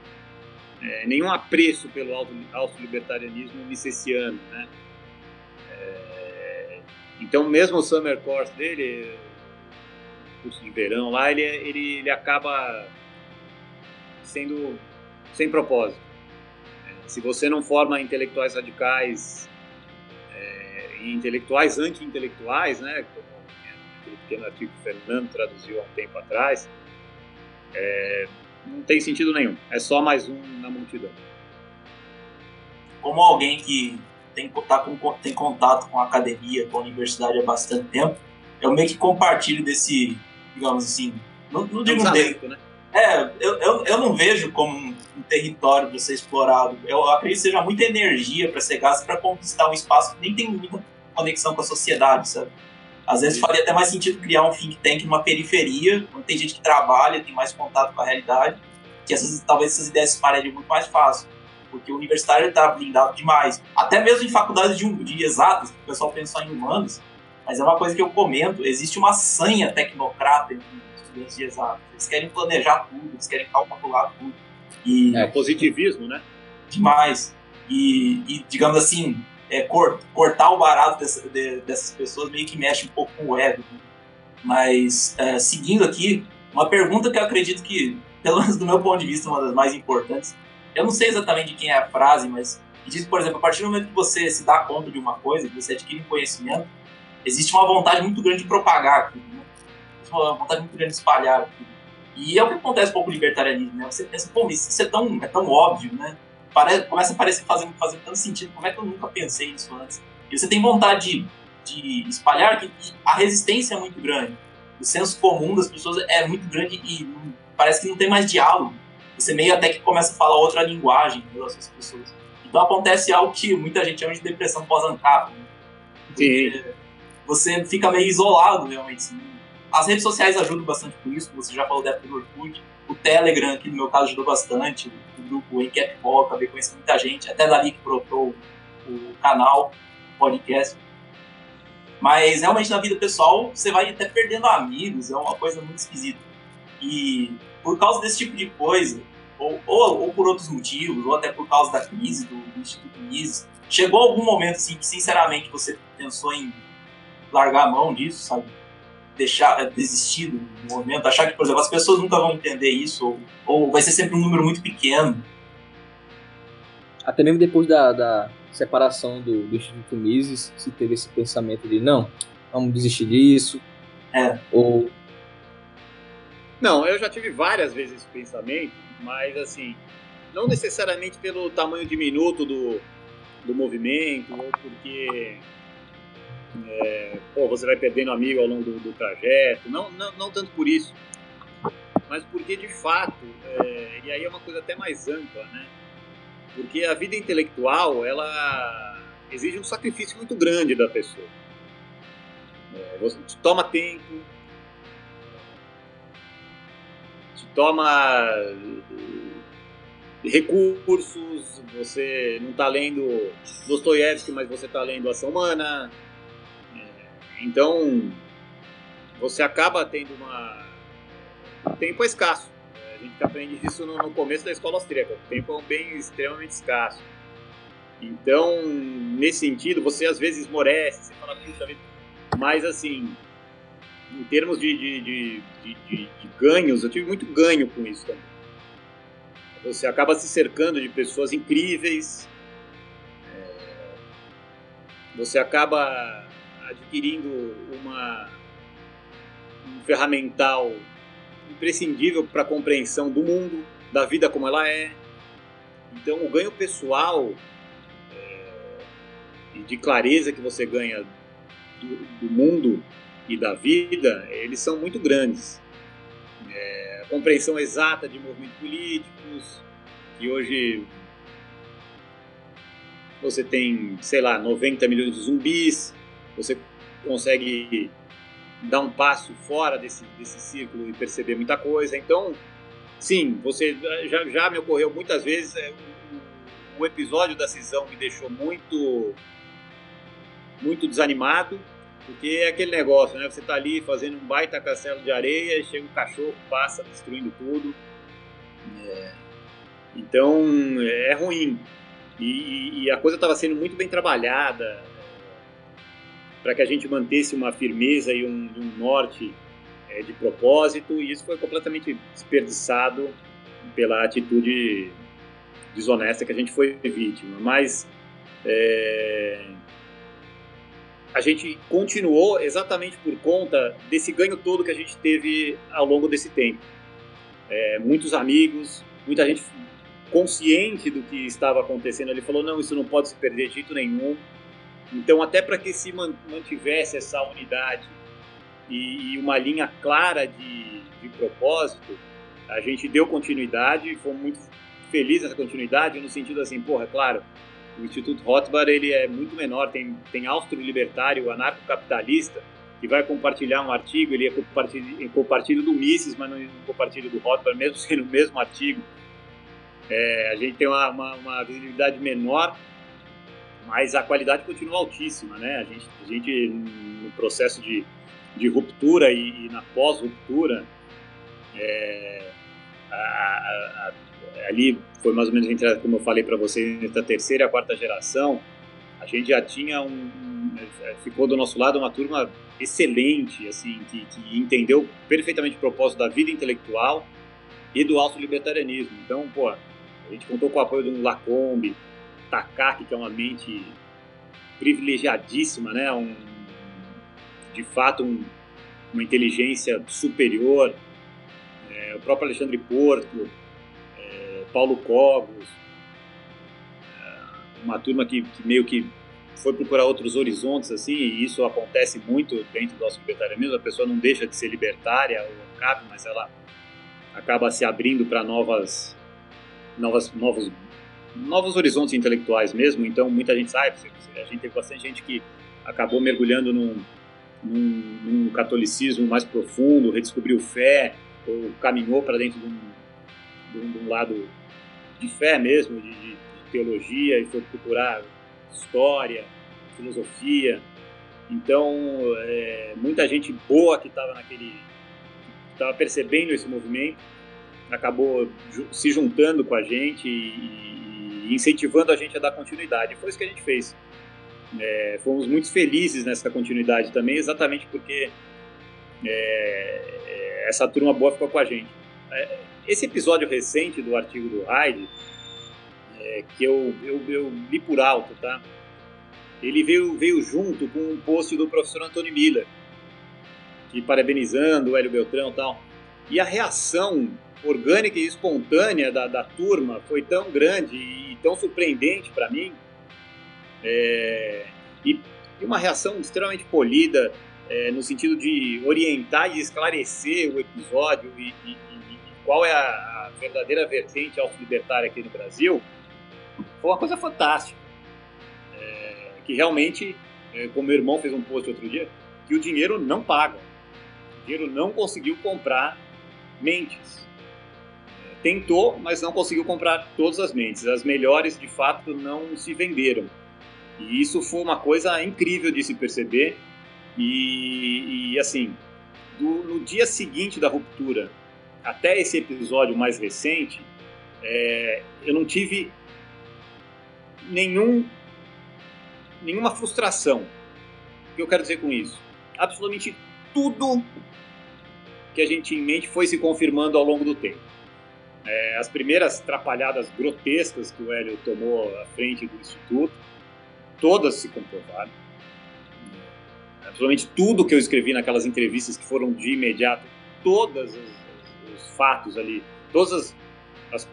é, nenhum apreço pelo alto, alto libertarianismo nicessiano, né? É, então mesmo o summer course dele, curso de verão lá, ele, ele, ele acaba sendo sem propósito. É, se você não forma intelectuais radicais é, e intelectuais anti-intelectuais, né, como aquele pequeno artigo que o Fernando traduziu há um tempo atrás, é, não tem sentido nenhum. É só mais um na multidão. Como alguém que tem, tá com, tem contato com a academia, com a universidade há bastante tempo, eu meio que compartilho desse, digamos assim, não, não digo um né? É, eu, eu, eu não vejo como um, um território para ser explorado. Eu acredito que seja muita energia para ser gasta para conquistar um espaço que nem tem muita conexão com a sociedade, sabe? Às vezes faria até mais sentido criar um think tank numa periferia, onde tem gente que trabalha, tem mais contato com a realidade, que essas, talvez essas ideias se espalhem muito mais fácil. Porque o universitário está blindado demais. Até mesmo em faculdades de, de exatas, o pessoal pensa só em humanos, mas é uma coisa que eu comento, existe uma sanha tecnocrata entre estudantes de exatas. Eles querem planejar tudo, eles querem calcular tudo. E, é, positivismo, né? Demais. E, e digamos assim, é, cortar o barato dessa, de, dessas pessoas meio que mexe um pouco com o ego. Né? Mas, é, seguindo aqui, uma pergunta que eu acredito que, pelo menos do meu ponto de vista, é uma das mais importantes. Eu não sei exatamente de quem é a frase, mas diz, por exemplo, a partir do momento que você se dá conta de uma coisa, que você adquire um conhecimento, existe uma vontade muito grande de propagar aquilo, né? uma vontade muito grande de espalhar aquilo. E é o que acontece com o libertarianismo, né? Você pensa, pô, isso é tão, é tão óbvio, né? Parece, começa a parecer fazendo, fazendo tanto sentido. Como é que eu nunca pensei nisso antes? E você tem vontade de, de espalhar que a resistência é muito grande. O senso comum das pessoas é muito grande e parece que não tem mais diálogo. Você meio até que começa a falar outra linguagem das pessoas. Então acontece algo que muita gente chama de depressão pós-ANCAP. Né? Você fica meio isolado, realmente. Assim. As redes sociais ajudam bastante com isso, você já falou da do Orkut. O Telegram, que no meu caso ajudou bastante grupo Enquete Ball, acabei conhecendo muita gente, até dali que brotou o canal, o podcast. Mas realmente na vida pessoal você vai até perdendo amigos, é uma coisa muito esquisita. E por causa desse tipo de coisa, ou, ou, ou por outros motivos, ou até por causa da crise do, do Instituto Mises, chegou algum momento assim que sinceramente você pensou em largar a mão disso, sabe? Deixar desistir do movimento, achar que, por exemplo, as pessoas nunca vão entender isso, ou, ou vai ser sempre um número muito pequeno. Até mesmo depois da, da separação do, do Instituto Mises, se teve esse pensamento de não, vamos desistir disso. É. Ou. Não, eu já tive várias vezes esse pensamento, mas assim, não necessariamente pelo tamanho diminuto do, do movimento, ou porque é, pô, você vai perdendo amigo ao longo do, do trajeto, não, não, não, tanto por isso, mas porque de fato, é, e aí é uma coisa até mais ampla, né? Porque a vida intelectual, ela exige um sacrifício muito grande da pessoa. É, você te toma tempo, te toma recursos, você não está lendo Dostoiévski, mas você está lendo Ação Humana, então, você acaba tendo uma. Tempo é escasso. A gente aprende isso no, começo da escola austríaca. O tempo é um bem extremamente escasso. Então, nesse sentido, você às vezes esmorece, você fala, puxa vida. Mas, assim, em termos de, de, de, de, ganhos, eu tive muito ganho com isso também. Você acaba se cercando de pessoas incríveis. É, você acaba adquirindo uma, um ferramental imprescindível para a compreensão do mundo, da vida como ela é. Então, o ganho pessoal é, e de clareza que você ganha do, do, mundo e da vida, eles são muito grandes. É, a compreensão exata de movimentos políticos, que hoje você tem, sei lá, 90 milhões de zumbis, você consegue dar um passo fora desse, desse círculo e perceber muita coisa. Então, sim, você já, já me ocorreu muitas vezes. É, o, episódio da cisão me deixou muito, muito desanimado, porque é aquele negócio, né? Você tá ali fazendo um baita castelo de areia, chega um cachorro, passa destruindo tudo. É. Então é ruim. E, e a coisa estava sendo muito bem trabalhada para que a gente mantesse uma firmeza e um, um norte é, de propósito, e isso foi completamente desperdiçado pela atitude desonesta que a gente foi vítima. Mas é, a gente continuou exatamente por conta desse ganho todo que a gente teve ao longo desse tempo. É, muitos amigos, muita gente consciente do que estava acontecendo, ele falou: não, isso não pode se perder de jeito nenhum. Então, até para que se mantivesse essa unidade e, uma linha clara de, de, propósito, a gente deu continuidade e foi muito feliz nessa continuidade, no sentido assim, porra, claro, o Instituto Rothbard ele é muito menor, tem, tem austro-libertário, anarcocapitalista, que vai compartilhar um artigo, ele é compartilho, compartilho do Mises, mas não é compartilho do Rothbard, mesmo sendo o mesmo artigo. É, a gente tem uma, uma, uma, visibilidade menor, mas a qualidade continua altíssima, né? A gente, a gente no processo de, de ruptura e, e na pós-ruptura, é, ali foi mais ou menos entre, como eu falei para vocês, entre a terceira e a quarta geração, a gente já tinha um, um, ficou do nosso lado uma turma excelente, assim, que, que entendeu perfeitamente o propósito da vida intelectual e do auto-libertarianismo. Então, pô, a gente contou com o apoio do Lacombe, Takaki, que é uma mente privilegiadíssima, né? Um, de fato, um, uma inteligência superior. É, o próprio Alexandre Porto, é, Paulo Cogos, é, uma turma que, que, meio que foi procurar outros horizontes, assim, e isso acontece muito dentro do nosso libertarianismo. A pessoa não deixa de ser libertária ou cabe, mas ela acaba se abrindo para novas, novas, novos, novos horizontes intelectuais mesmo. Então, muita gente sabe, a gente teve bastante gente que acabou mergulhando num, num, num catolicismo mais profundo, redescobriu fé, ou caminhou para dentro de um, de, um, de um, lado de fé mesmo, de, de, teologia, e foi procurar história, filosofia. Então, é, muita gente boa que estava naquele estava percebendo esse movimento, acabou se juntando com a gente e, incentivando a gente a dar continuidade. Foi isso que a gente fez. É, fomos muito felizes nessa continuidade também, exatamente porque é, essa turma boa ficou com a gente. É, esse episódio recente do artigo do Hyde, é, que eu, eu, eu, li por alto, tá? Ele veio, veio junto com um post do professor Antônio Miller, que parabenizando o Hélio Beltrão e tal. E a reação orgânica e espontânea da, da turma foi tão grande e tão surpreendente para mim. É, e, e, uma reação extremamente polida, é, no sentido de orientar e esclarecer o episódio e, e, e qual é a, verdadeira vertente auto-libertária aqui no Brasil, foi uma coisa fantástica. É, que realmente, é, como meu irmão fez um post outro dia, que o dinheiro não paga dinheiro não conseguiu comprar mentes. Tentou, mas não conseguiu comprar todas as mentes. As melhores, de fato, não se venderam. E isso foi uma coisa incrível de se perceber. E, e assim, do, no dia seguinte da ruptura, até esse episódio mais recente, é, eu não tive nenhum, nenhuma frustração. O que eu quero dizer com isso? Absolutamente tudo que a gente tinha em mente foi se confirmando ao longo do tempo. É, as primeiras trapalhadas grotescas que o Hélio tomou à frente do Instituto, todas se comprovaram. Absolutamente tudo que eu escrevi naquelas entrevistas que foram de imediato, todos os, os, os fatos ali, todas as, as,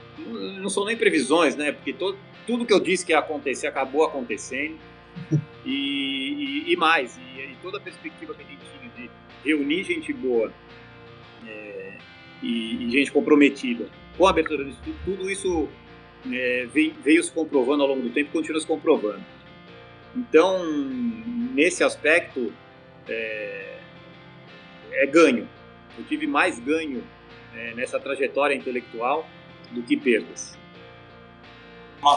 Não são nem previsões, né? Porque to, tudo que eu disse que ia acontecer acabou acontecendo. E, e, e mais, e, e toda a perspectiva que a gente tinha de reunir gente boa é, e, gente comprometida com a abertura do Instituto, tudo isso é, veio, veio, se comprovando ao longo do tempo e continua se comprovando. Então, nesse aspecto, é, é ganho. Eu tive mais ganho é, nessa trajetória intelectual do que perdas.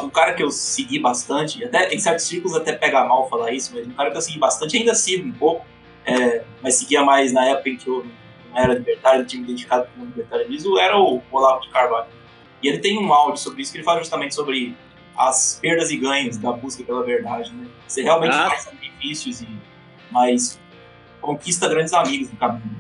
Um cara que eu segui bastante, até em certos círculos até pega mal falar isso, mas um cara que eu segui bastante, ainda sigo um pouco, é, mas seguia mais na época em que eu não era libertário, não tinha me identificado como libertarianismo, era o Olavo de Carvalho. E ele tem um áudio sobre isso que ele fala justamente sobre as perdas e ganhos da busca pela verdade, né? Você realmente ah. faz sacrifícios e mas conquista grandes amigos no caminho.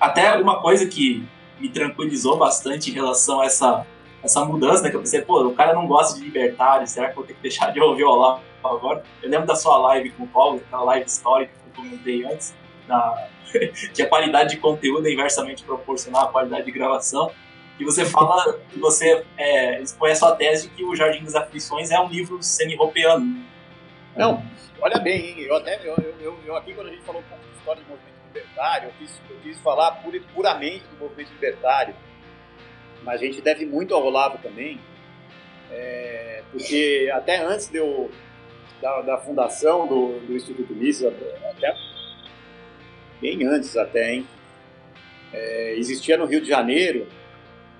Até uma coisa que me tranquilizou bastante em relação a essa essa mudança, né? Que eu pensei, pô, o cara não gosta de libertário, será que eu vou ter que deixar de ouvir o Olavo agora? Eu lembro da sua live com o Paulo, aquela live histórica que eu comentei antes, da... que a qualidade de conteúdo é inversamente proporcional à qualidade de gravação que você fala, que você é, expõe a sua tese de que o Jardim das Aflições é um livro semi-ropeano. Não, olha bem, eu até, eu, eu, eu, aqui quando a gente falou um pouco de história do movimento libertário, eu quis, eu quis falar pura, puramente do movimento libertário, mas a gente deve muito ao Olavo também, é, porque até antes de eu, da, da fundação do, do Instituto Mises, até bem antes até, hein, é, existia no Rio de Janeiro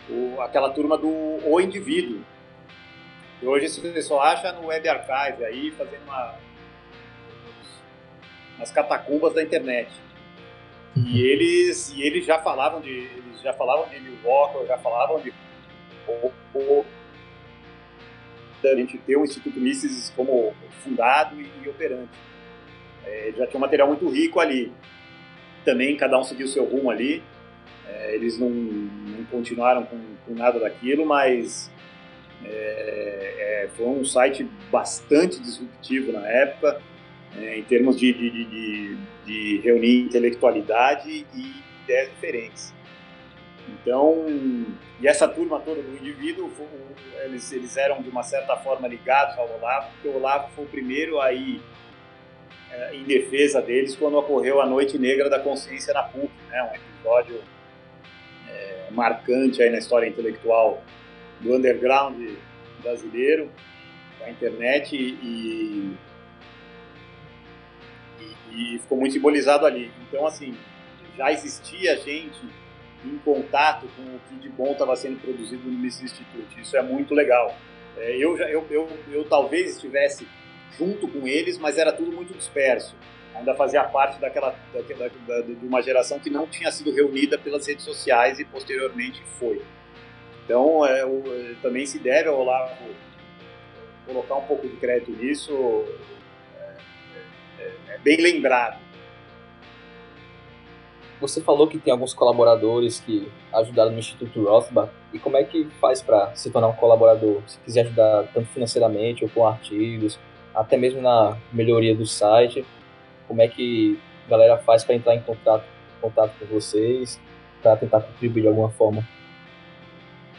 o, aquela turma do O Indivíduo. E hoje esse pessoal acha no Web Archive aí, fazendo uma, umas catacumbas da internet. Uhum. E eles, e eles já falavam de, eles já falavam de Milwaukee, já falavam de da gente ter o Instituto Mises como fundado e, e operante. É, já tinha um material muito rico ali. Também cada um seguiu seu rumo ali. É, eles não, não continuaram com, com, nada daquilo, mas é, é, foi um site bastante disruptivo na época, é, em termos de, de, de, de, reunir intelectualidade e ideias diferentes. Então, e essa turma toda do indivíduo, eles, eles eram de uma certa forma ligados ao Olavo, porque o Olavo foi o primeiro aí é, em defesa deles quando ocorreu a Noite Negra da Consciência na PUC, né, um episódio marcante aí na história intelectual do underground brasileiro, da internet e, e, e ficou muito simbolizado ali. Então, assim, já existia gente em contato com o que de bom estava sendo produzido no Mises Institute. Isso é muito legal. É, eu, já, eu, eu, eu talvez estivesse junto com eles, mas era tudo muito disperso ainda fazia parte daquela, daquela da, de uma geração que não tinha sido reunida pelas redes sociais e posteriormente foi. Então, é, o, também se deve ao Olavo colocar um pouco de crédito nisso, é, é, é bem lembrado. Você falou que tem alguns colaboradores que ajudaram no Instituto Rothbard. E como é que faz para se tornar um colaborador? Se quiser ajudar tanto financeiramente ou com artigos, até mesmo na melhoria do site, como é que a galera faz para entrar em contato, contato com vocês, para tentar contribuir de alguma forma?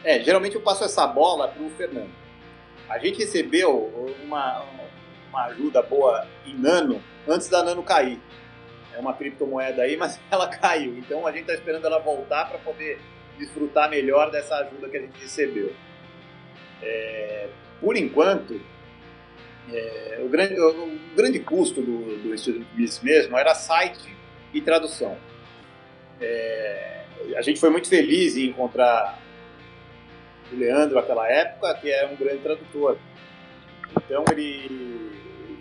É, geralmente eu passo essa bola para o Fernando. A gente recebeu uma, uma ajuda boa em Nano antes da Nano cair. É uma criptomoeda aí, mas ela caiu. Então a gente está esperando ela voltar para poder desfrutar melhor dessa ajuda que a gente recebeu. É, por enquanto, é, o, grande, o, grande custo do, do Instituto Mises mesmo era site e tradução. É, a gente foi muito feliz em encontrar o Leandro naquela época, que era um grande tradutor. Então ele.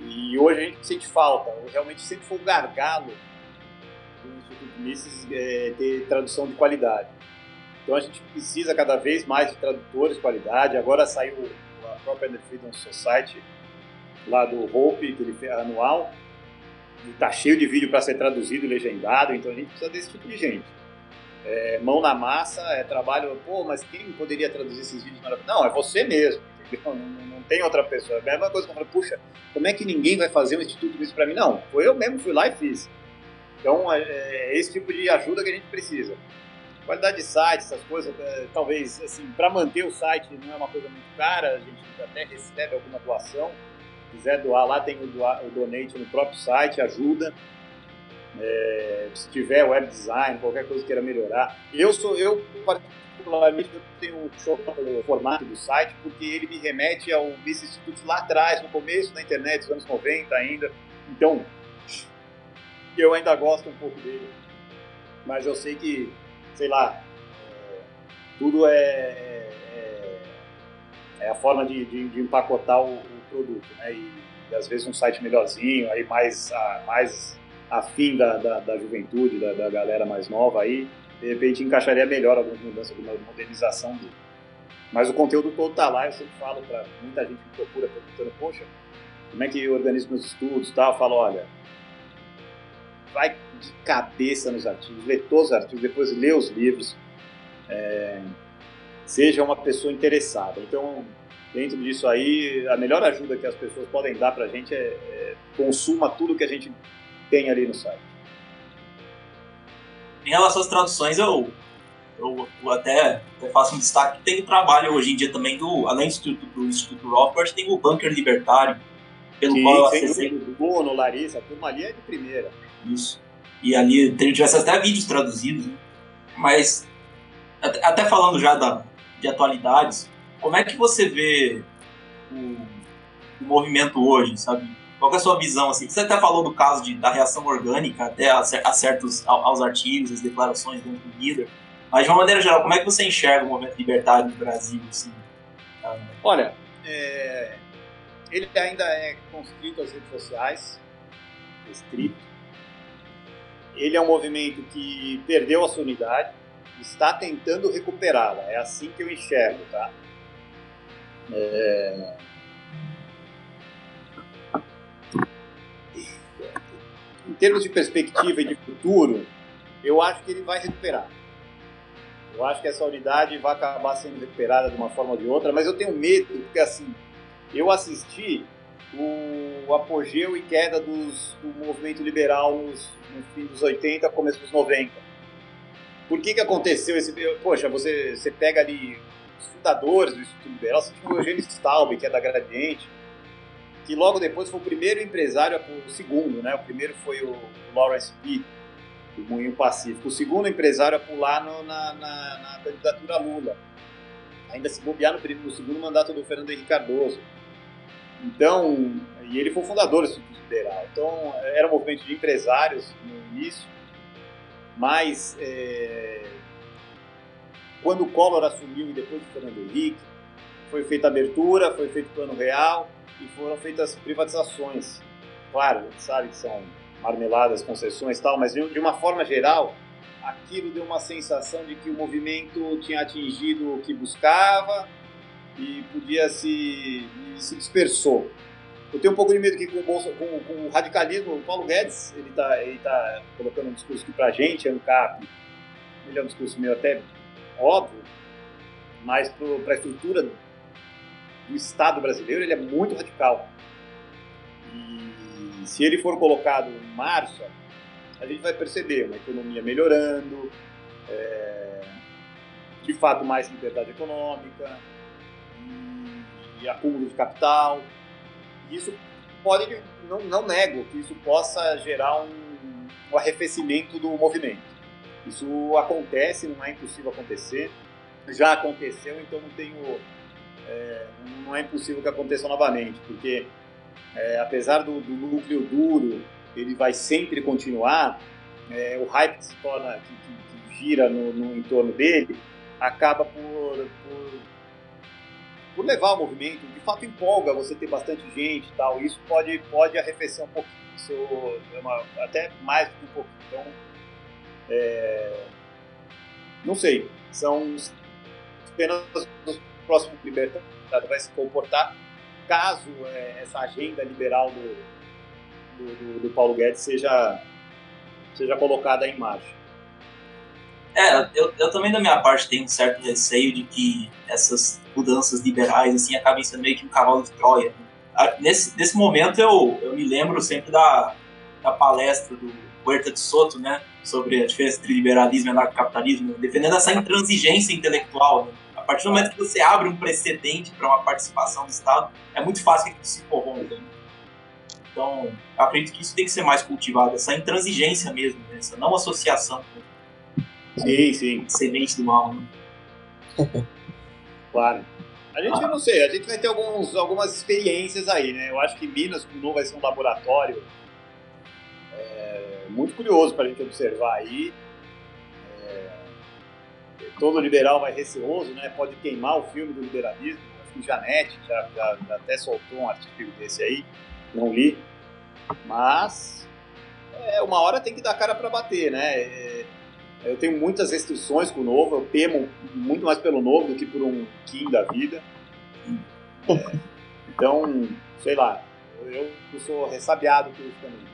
E hoje a gente sente falta, realmente sempre foi um gargalo do Instituto Mises é, ter tradução de qualidade. Então a gente precisa cada vez mais de tradutores de qualidade. Agora saiu a própria The Freedom Society lá do Hope, que ele fez anual, e tá cheio de vídeo para ser traduzido e legendado, então a gente precisa desse tipo de gente. É, mão na massa, é trabalho, pô, mas quem poderia traduzir esses vídeos Não, é você mesmo, não, não, tem outra pessoa. É a mesma coisa que eu falo, puxa, como é que ninguém vai fazer um instituto disso para mim? Não, foi eu mesmo, fui lá e fiz. Então, é, é esse tipo de ajuda que a gente precisa. Qualidade de site, essas coisas, é, talvez, assim, para manter o site não é uma coisa muito cara, a gente até recebe alguma doação, quiser doar lá, tem o, doar, o donate no próprio site, ajuda. É, se tiver web design, qualquer coisa que queira melhorar. Eu sou, eu particularmente eu tenho no formato do site porque ele me remete ao Miss Institute lá atrás, no começo da internet, dos anos 90 ainda. Então, eu ainda gosto um pouco dele. Mas eu sei que, sei lá, tudo é, é, é a forma de, de, de empacotar o, o, produto, né? E, e, às vezes um site melhorzinho, aí mais, a, mais afim da, da, da juventude, da, da, galera mais nova aí, de repente encaixaria melhor algumas mudanças, alguma modernização dele. Mas o conteúdo todo tá lá, eu sempre falo para muita gente que procura perguntando, poxa, como é que eu organizo meus estudos e tal, eu falo, olha, vai de cabeça nos artigos, lê todos os artigos, depois lê os livros, é, seja uma pessoa interessada. Então, dentro disso aí, a melhor ajuda que as pessoas podem dar para a gente é, é consuma tudo que a gente tem ali no site. Em relação às traduções, eu, eu, eu até, até, faço um destaque. Tem o trabalho hoje em dia também do, além do Instituto, do Instituto Rothbard, tem o Bunker Libertário, pelo Sim, qual eu acessei. Bruno, Larissa, a turma ali é de primeira. Isso. E ali tem, tivesse até vídeos traduzidos, né? Mas, até falando já da, de atualidades, como é que você vê o, o movimento hoje, sabe? Qual é a sua visão? Assim? Você até falou do caso de, da reação orgânica até a, a certos, aos artigos, as declarações dentro do líder. Mas, de uma maneira geral, como é que você enxerga o movimento libertário no Brasil? Assim? Olha, é... ele ainda é conscrito às redes sociais, restrito ele é um movimento que perdeu a sua unidade, está tentando recuperá-la. É assim que eu enxergo, tá? É... Em termos de perspectiva e de futuro, eu acho que ele vai recuperar. Eu acho que essa unidade vai acabar sendo recuperada de uma forma ou de outra, mas eu tenho medo, porque assim, eu assisti o apogeu e queda dos, do movimento liberal nos, no fim dos 80, começo dos 90. Por que que aconteceu esse... Poxa, você, você pega ali fundadores do Instituto Liberal, você tinha o Eugênio Staub, que é da Gradiente, que logo depois foi o primeiro empresário, o segundo, né? O primeiro foi o Lawrence P., do Moinho Pacífico. O segundo empresário a pular no, na, na, na, candidatura Lula. Ainda se bobear no, no segundo mandato do Fernando Henrique Cardoso. Então, e ele foi o fundador do Instituto Liberal. Então, era um movimento de empresários no início, mas é, quando o Collor assumiu e depois o Fernando Henrique, foi feita a abertura, foi feito o plano real e foram feitas privatizações. Claro, a gente sabe que são marmeladas, concessões e tal, mas de uma forma geral, aquilo deu uma sensação de que o movimento tinha atingido o que buscava, e podia se, se dispersou. Eu tenho um pouco de medo que com o, com, com o radicalismo, o Paulo Guedes, ele está ele tá colocando um discurso aqui pra gente, ANCAP, ele é um discurso meio até óbvio, mas para a estrutura do Estado brasileiro ele é muito radical. E se ele for colocado em marcha, a gente vai perceber uma economia melhorando, é, de fato mais liberdade econômica, de acúmulo de capital. Isso pode, não, não nego que isso possa gerar um, um arrefecimento do movimento. Isso acontece, não é impossível acontecer. Já aconteceu, então não tenho, é, não é impossível que aconteça novamente, porque é, apesar do, do, núcleo duro, ele vai sempre continuar. É, o hype que se torna, que, que, que gira no, no entorno dele, acaba por, por por levar o movimento, de fato empolga você ter bastante gente e tal, isso pode, pode arrefecer um pouquinho, isso é até mais do que um pouquinho. Então, é, não sei, são apenas os próximos libertários vai se comportar caso é, essa agenda liberal do, do, do, do Paulo Guedes seja, seja colocada em marcha. É, eu, eu também da minha parte tenho um certo receio de que essas mudanças liberais assim acabem sendo meio que um cavalo de Troia. Nesse, nesse momento eu, eu me lembro sempre da, da palestra do Huerta de Soto, né, sobre a diferença entre liberalismo e anarcocapitalismo, defendendo essa intransigência intelectual. Né? A partir do momento que você abre um precedente para uma participação do Estado, é muito fácil que se corrompa. Né? Então, eu acredito que isso tem que ser mais cultivado, essa intransigência mesmo, né? essa não associação com Sim, sim. Semente do mal, né? claro. A gente, ah. não sei, a gente vai ter alguns, algumas experiências aí, né? Eu acho que Minas, com novo, vai ser um laboratório muito curioso para a gente observar aí. É, todo liberal vai receoso, né? Pode queimar o filme do liberalismo. Acho que Janete já, já, já até soltou um artigo desse aí, não li. Mas é, uma hora tem que dar cara para bater, né? É, eu tenho muitas restrições com o novo, eu temo muito mais pelo novo do que por um Kim da vida. É, então, sei lá, eu, eu sou ressabiado por isso também.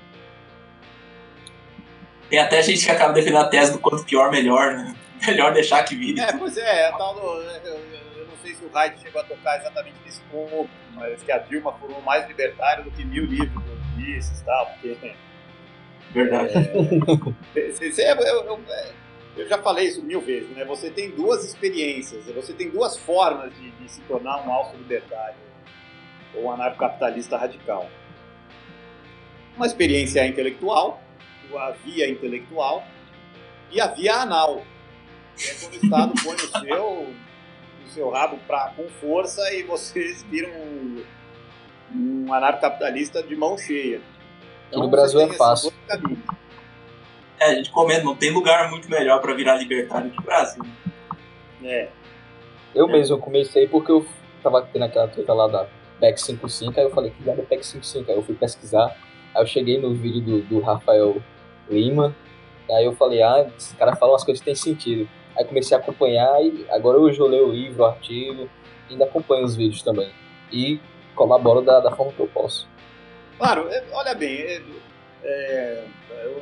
Tem até gente que acaba defendendo a tese do quanto pior, melhor, né? Melhor deixar que vire. É, pois é, tal do, eu, eu, não sei se o Hyde chegou a tocar exatamente nesse ponto, mas que a Dilma foi mais libertário do que mil livros comunistas e tal, porque. Verdade. É, é, eu, eu, eu, já falei isso mil vezes, né? Você tem duas experiências, você tem duas formas de, de se tornar um alto libertário ou um anarcocapitalista radical. Uma experiência intelectual, a via intelectual, e a via anal, que é quando o Estado põe no seu, no seu rabo pra, com força e vocês viram um, um anarcocapitalista de mão cheia. Então, no Brasil é fácil. É, a gente comenta, não tem lugar muito melhor para virar libertário que o Brasil. É. Eu é. mesmo comecei porque eu tava tendo aquela treta lá da PEC 55, aí eu falei, que diabo é PEC 55? Aí eu fui pesquisar, aí eu cheguei no vídeo do, do Rafael Lima, aí eu falei, ah, esse cara fala umas coisas que tem sentido. Aí comecei a acompanhar e agora hoje eu leio o livro, o artigo, e ainda acompanho os vídeos também. E colaboro da, da forma que eu posso. Claro, é, olha bem, é, é,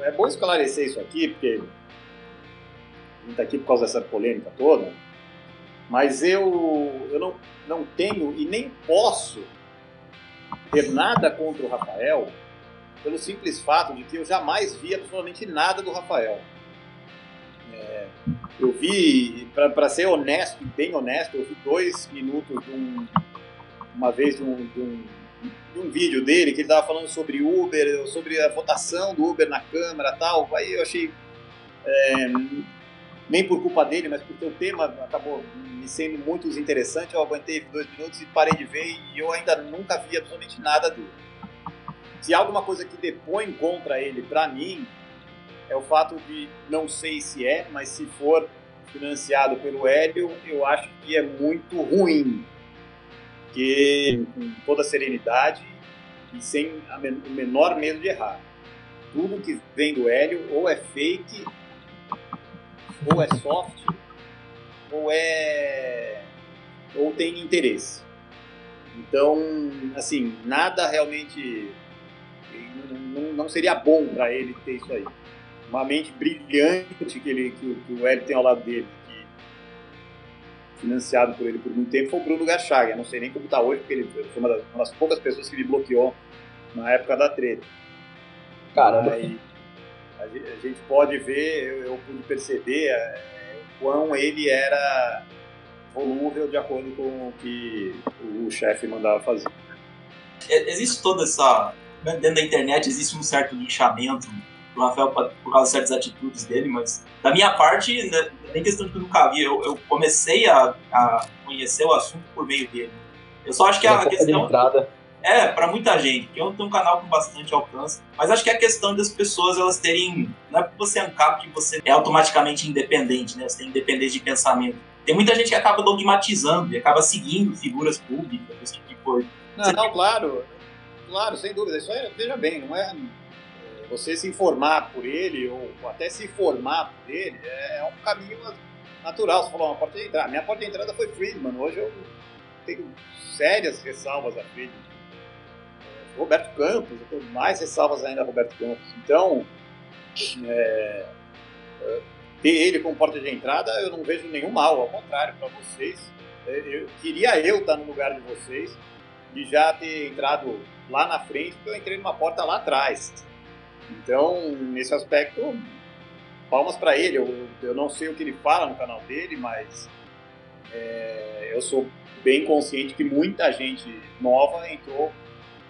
é, bom esclarecer isso aqui, porque a gente está aqui por causa dessa polêmica toda, mas eu, eu não, não tenho e nem posso ter nada contra o Rafael pelo simples fato de que eu jamais vi absolutamente nada do Rafael. É, eu vi, para ser honesto, bem honesto, eu vi dois minutos de um, uma vez de um, de um, de um vídeo dele que ele estava falando sobre Uber, sobre a votação do Uber na Câmara tal. Aí eu achei, é, nem por culpa dele, mas porque o tema acabou me sendo muito interessante, eu aguentei dois minutos e parei de ver e eu ainda nunca vi absolutamente nada dele. Se há alguma coisa que depõe contra ele, para mim, é o fato de, não sei se é, mas se for financiado pelo Hélio, eu acho que é muito ruim. Que, com toda serenidade e sem o menor medo de errar. Tudo que vem do Hélio ou é fake, ou é soft, ou é. ou tem interesse. Então, assim, nada realmente não, não seria bom para ele ter isso aí. Uma mente brilhante que, ele, que, que o Hélio tem ao lado dele, que, financiado por ele por muito tempo, foi o Bruno Gachag. Eu não sei nem como está hoje, porque ele foi uma das, uma das, poucas pessoas que me bloqueou na época da treta. Caramba. Aí, a, gente pode ver, eu, eu pude perceber é, o quão ele era volúvel de acordo com o que o chefe mandava fazer. É, existe toda essa dentro da internet existe um certo linchamento do Rafael por causa de certas atitudes dele, mas da minha parte, né, nem questão de que eu nunca vi, eu, eu comecei a, a, conhecer o assunto por meio dele. Eu só acho que a questão. É, para muita gente, porque eu tenho um canal com bastante alcance, mas acho que é a questão das pessoas elas terem. Não é porque você é um cabo que você é automaticamente independente, né? Você tem independência de pensamento. Tem muita gente que acaba dogmatizando e acaba seguindo figuras públicas, esse tipo de coisa. Não, não claro. Claro, sem dúvida. Isso é, veja bem, não é, é você se informar por ele ou até se formar por ele é, é um caminho natural. Você falou uma porta de entrada. Minha porta de entrada foi Friedman. Hoje eu tenho sérias ressalvas a Friedman. É, Roberto Campos, eu tenho mais ressalvas ainda a Roberto Campos. Então, é, ter ele como porta de entrada, eu não vejo nenhum mal. Ao contrário, para vocês, eu, queria eu estar no lugar de vocês de já ter entrado lá na frente, porque eu entrei numa porta lá atrás. Então, nesse aspecto, palmas para ele. Eu, eu não sei o que ele fala no canal dele, mas é, eu sou bem consciente que muita gente nova entrou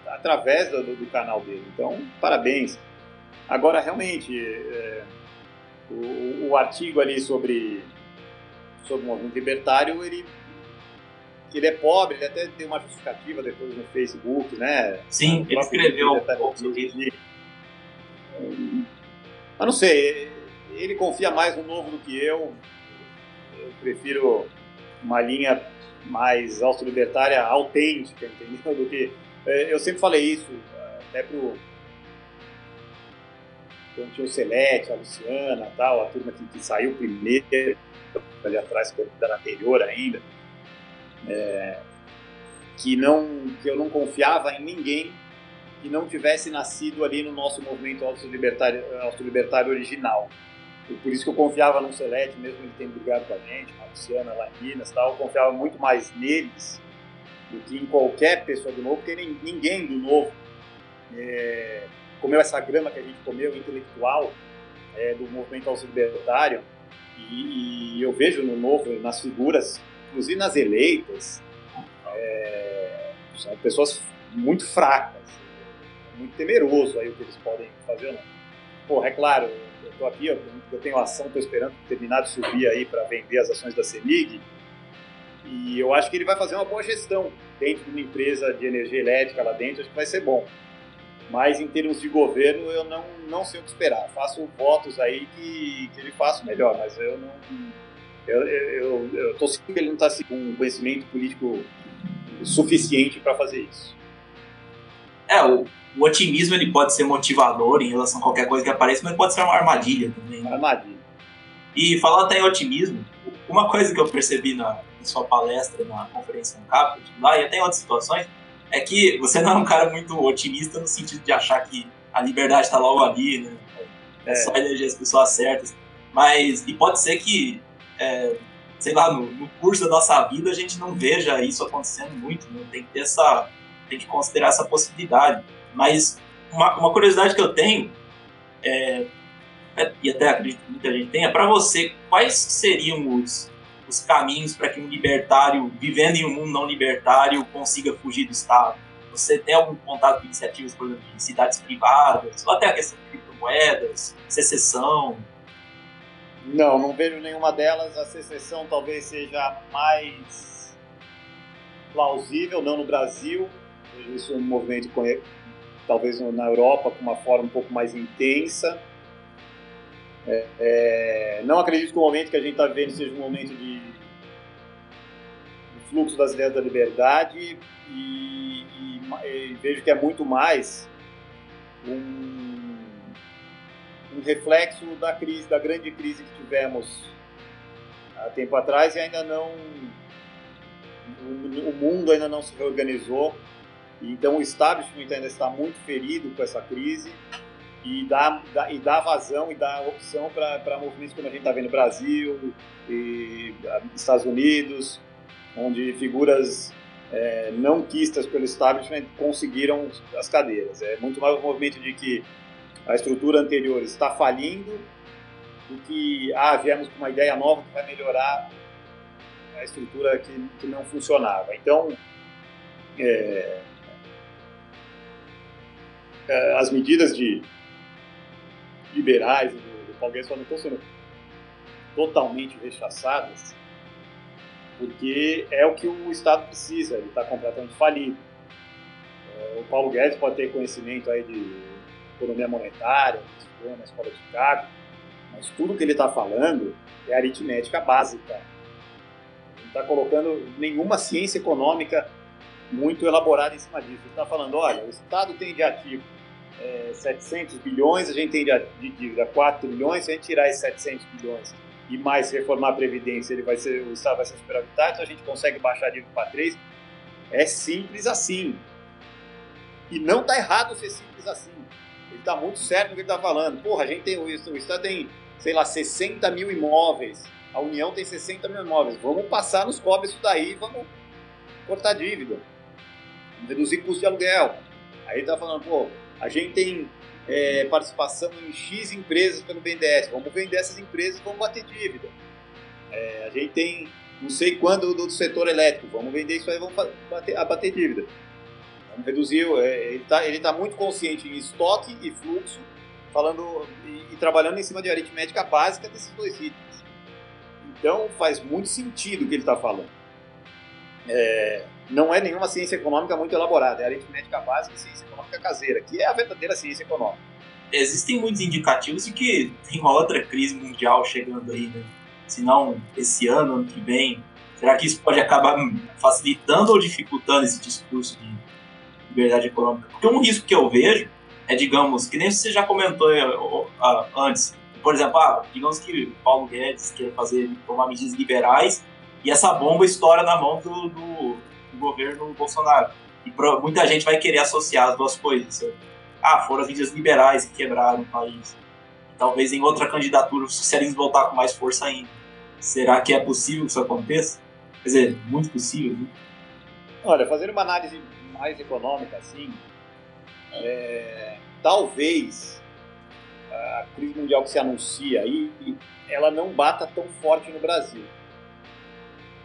através do, do canal dele. Então, parabéns. Agora, realmente, é, o, o, artigo ali sobre, sobre o movimento libertário, ele ele é pobre, ele até tem uma justificativa depois no Facebook, né? Sim, ele escreveu sobre isso. Mas não sei, ele confia mais no novo do que eu. eu prefiro uma linha mais austro-libertária autêntica, entendeu? Do que, é, eu sempre falei isso, até pro quando tinha o Celeste, a Luciana, tal, a turma que, que saiu primeiro, ali atrás, que era anterior ainda, é, que, não, que eu não confiava em ninguém que não tivesse nascido ali no nosso movimento austro-libertário austro -libertário original. E por isso que eu confiava no Celeste, mesmo ele tendo brigado com a gente, a Luciana lá em Minas tal, eu confiava muito mais neles do que em qualquer pessoa do Novo, porque ninguém do Novo é, comeu essa grama que a gente comeu, intelectual, é, do movimento austro-libertário, e, e, eu vejo no Novo, nas figuras, inclusive nas eleitas, é, são pessoas muito fracas, muito temeroso aí o que eles podem fazer ou não. Porra, é claro, eu tô aqui, eu, tenho ação, tô esperando terminar de subir aí para vender as ações da CEMIG, e eu acho que ele vai fazer uma boa gestão dentro de uma empresa de energia elétrica lá dentro, acho que vai ser bom. Mas em termos de governo, eu não, não sei o que esperar. Faço votos aí que, que ele faça melhor, mas eu não. Eu, eu, eu tô que ele não está com conhecimento político suficiente para fazer isso. É, o, o otimismo ele pode ser motivador em relação a qualquer coisa que apareça, mas pode ser uma armadilha também. Né? Armadilha. E falando até em otimismo, uma coisa que eu percebi na, na sua palestra na conferência no Caput, lá e até em outras situações, é que você não é um cara muito otimista no sentido de achar que a liberdade está logo ali, né? É, é, só eleger as pessoas certas. Mas, e pode ser que, é, sei lá, no, no, curso da nossa vida a gente não veja isso acontecendo muito, né? Tem que ter essa, tem que considerar essa possibilidade. Mas uma, uma curiosidade que eu tenho, é, é e até acredito que muita gente tenha, para você, quais seriam os, os caminhos para que um libertário, vivendo em um mundo não libertário, consiga fugir do Estado? Você tem algum contato com iniciativas, por exemplo, de cidades privadas, ou até a questão de criptomoedas, secessão? Não, não vejo nenhuma delas. A secessão talvez seja mais plausível, não no Brasil. Isso um movimento talvez na Europa com uma forma um pouco mais intensa. É, é, não acredito que o momento que a gente está vivendo seja um momento de, de, fluxo das ideias da liberdade e, e, e, vejo que é muito mais um, um reflexo da crise, da grande crise que tivemos há tempo atrás e ainda não o, mundo ainda não se reorganizou então o establishment ainda está muito ferido com essa crise e dá, dá e dá vazão e dá opção para movimentos como a gente está vendo no Brasil e ah, Estados Unidos, onde figuras é, não quistas pelo establishment conseguiram as cadeiras. É muito mais um movimento de que a estrutura anterior está falindo do que, ah, viemos com uma ideia nova que vai melhorar a estrutura que, que não funcionava. Então, é, é, as medidas de liberais do, do Guedes não estão sendo totalmente rechaçadas, porque é o que o Estado precisa, ele está completamente falido. É, o Paulo Guedes pode ter conhecimento aí de economia monetária, na escola de Chicago, mas tudo que ele está falando é aritmética básica. Não está colocando nenhuma ciência econômica muito elaborada em cima disso. Ele está falando, olha, o Estado tem de ativo é, 700 bilhões, a gente tem de dívida 4 bilhões, se a gente tirar esses 700 bilhões e mais reformar a Previdência, ele vai ser, o Estado vai ser superavitário, então a gente consegue baixar a dívida para 3. É simples assim. E não está errado ser simples assim. Está muito certo no que ele está falando. Porra, a gente tem o Estado tem, sei lá, 60 mil imóveis. A União tem 60 mil imóveis. Vamos passar nos cobres isso daí e vamos cortar dívida. Reduzir custo de aluguel. Aí ele está falando, pô, a gente tem é, participação em X empresas pelo BNDES, vamos vender essas empresas e vamos bater dívida. É, a gente tem não sei quando do, do, setor elétrico, vamos vender isso aí e vamos bater, bater dívida. Vamos reduzir, é, ele está ele tá muito consciente em estoque e fluxo, falando e, e, trabalhando em cima de aritmética básica desses dois itens. Então faz muito sentido o que ele está falando. É, não é nenhuma ciência econômica muito elaborada, é aritmética básica e ciência econômica caseira, que é a verdadeira ciência econômica. Existem muitos indicativos de que tem uma outra crise mundial chegando aí, né? se não esse ano, ano que vem? Será que isso pode acabar facilitando ou dificultando esse discurso de liberdade econômica? Porque um risco que eu vejo é, digamos, que nem você já comentou uh, antes, por exemplo, ah, digamos que Paulo Guedes quer fazer, tomar medidas liberais e essa bomba estoura na mão do, do, do governo Bolsonaro. E pro, muita gente vai querer associar as duas coisas. Ah, foram as medidas liberais que quebraram o país. Talvez em outra candidatura o socialismo voltar com mais força ainda. Será que é possível que isso aconteça? Quer dizer, muito possível. Né? Olha, fazendo uma análise mais econômica, assim, é, talvez a crise mundial que se anuncia aí, ela não bata tão forte no Brasil.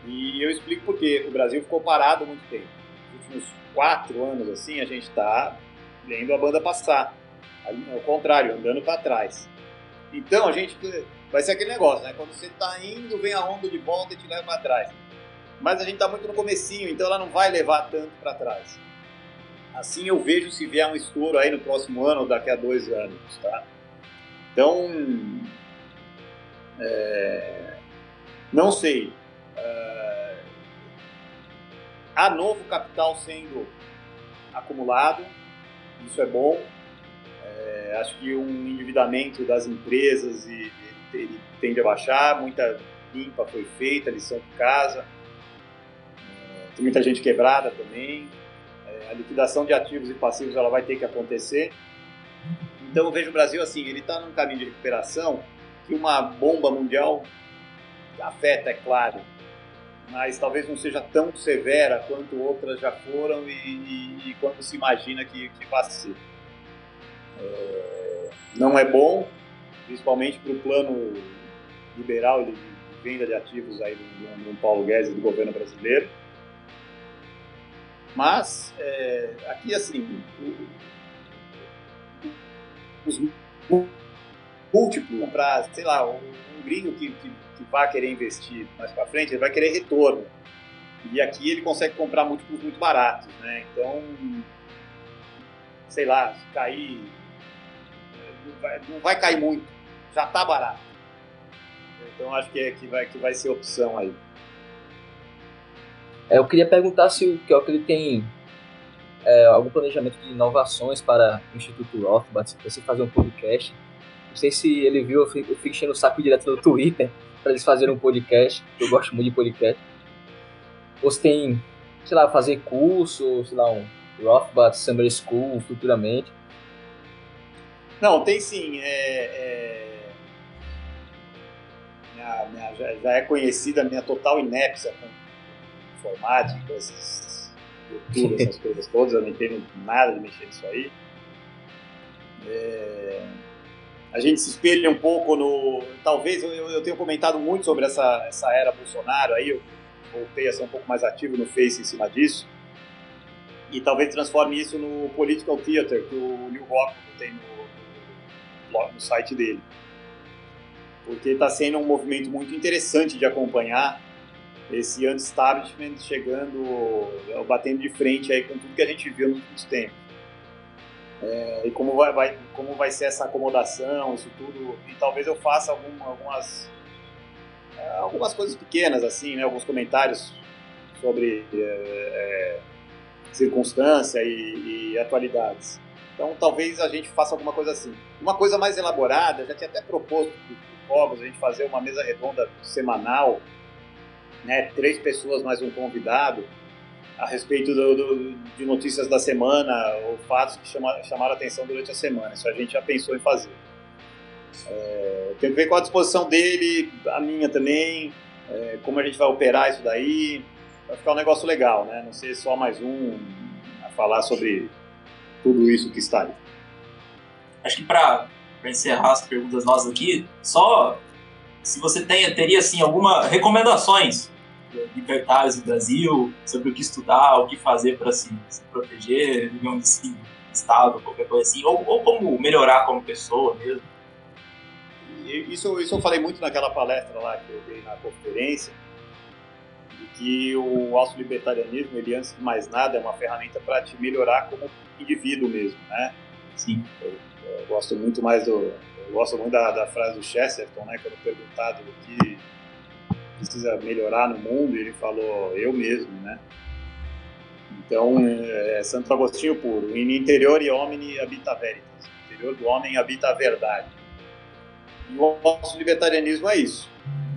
E eu explico por quê. O Brasil ficou parado muito tempo. Nos últimos quatro anos, assim, a gente está vendo a banda passar. Ao contrário, andando para trás. Então, a gente vai ser aquele negócio, né? Quando você está indo, vem a onda de volta e te leva para trás. Mas a gente está muito no comecinho, então ela não vai levar tanto para trás. Assim eu vejo se vier um estouro aí no próximo ano ou daqui a dois anos, tá? Então, é, não sei. É, há novo capital sendo acumulado, isso é bom. É, acho que um endividamento das empresas ele tende a baixar, muita limpa foi feita, lição de casa. Tem muita gente quebrada também. É, a liquidação de ativos e passivos ela vai ter que acontecer. Então eu vejo o Brasil assim, ele está num caminho de recuperação que uma bomba mundial afeta, é claro, mas talvez não seja tão severa quanto outras já foram e, e, e quanto se imagina que, que vai ser. É, não é bom, principalmente para o plano liberal de venda de ativos aí do, do Paulo Guedes e do governo brasileiro. Mas, é, aqui assim, os múltiplos para, sei lá, um, um gringo que, que, que vai querer investir mais para frente, ele vai querer retorno. E aqui ele consegue comprar múltiplos muito baratos, né? Então, sei lá, se cair, não vai, não vai cair muito, já está barato. Então acho que, é, que, vai, que vai ser opção aí. É, eu queria perguntar se o que ele tem é, algum planejamento de inovações para o Instituto Rothbard, você fazer um podcast. Não sei se ele viu, eu fico, enchendo o saco direto no Twitter para eles fazerem um podcast, eu gosto muito de podcast. Ou se tem, sei lá, fazer curso, sei lá, um Rothbard Summer School futuramente. Não, tem sim. É, é... Minha, minha, já, já, é conhecida a minha total inépcia com informática, YouTube, essas coisas todas, eu não entendo nada de mexer nisso aí. É... A gente se espelha um pouco no. Talvez eu, eu tenho comentado muito sobre essa, essa era Bolsonaro aí, eu voltei a ser um pouco mais ativo no Face em cima disso. E talvez transforme isso no Political Theater, que o Neil Rockwell tem no, no, no site dele. Porque está sendo um movimento muito interessante de acompanhar esse anti-establishment chegando, batendo de frente aí com tudo que a gente viu nos últimos tempos. É, e como vai, vai, como vai ser essa acomodação, isso tudo. E talvez eu faça algum, algumas, é, algumas coisas pequenas, assim, né, alguns comentários sobre é, é, circunstância e, e, atualidades. Então talvez a gente faça alguma coisa assim. Uma coisa mais elaborada, já tinha até proposto para o Cobos a gente fazer uma mesa redonda semanal né, três pessoas mais um convidado, a respeito do, do, de notícias da semana ou fatos que chama, chamaram atenção durante a semana. Isso a gente já pensou em fazer. É, tem que ver com a disposição dele, a minha também, é, como a gente vai operar isso daí. Vai ficar um negócio legal, né? Não ser só mais um a falar sobre tudo isso que está aí. Acho que para encerrar as perguntas nossas aqui, só se você tem, teria assim alguma recomendações libertários do Brasil sobre o que estudar, o que fazer para se, se, proteger, digamos assim, estado, qualquer coisa assim, ou, ou como melhorar como pessoa mesmo. Isso, isso eu falei muito naquela palestra lá que eu dei na conferência, de que o auto-libertarianismo, ele antes de mais nada, é uma ferramenta para te melhorar como indivíduo mesmo, né? Sim. Eu, gosto muito mais do, gosto muito da, da frase do Chesterton, né, quando perguntado o que precisa melhorar no mundo, ele falou eu mesmo, né? Então, é, Santo Agostinho puro, in interior e homem habita veritas, no interior do homem habita a verdade. E o nosso libertarianismo é isso,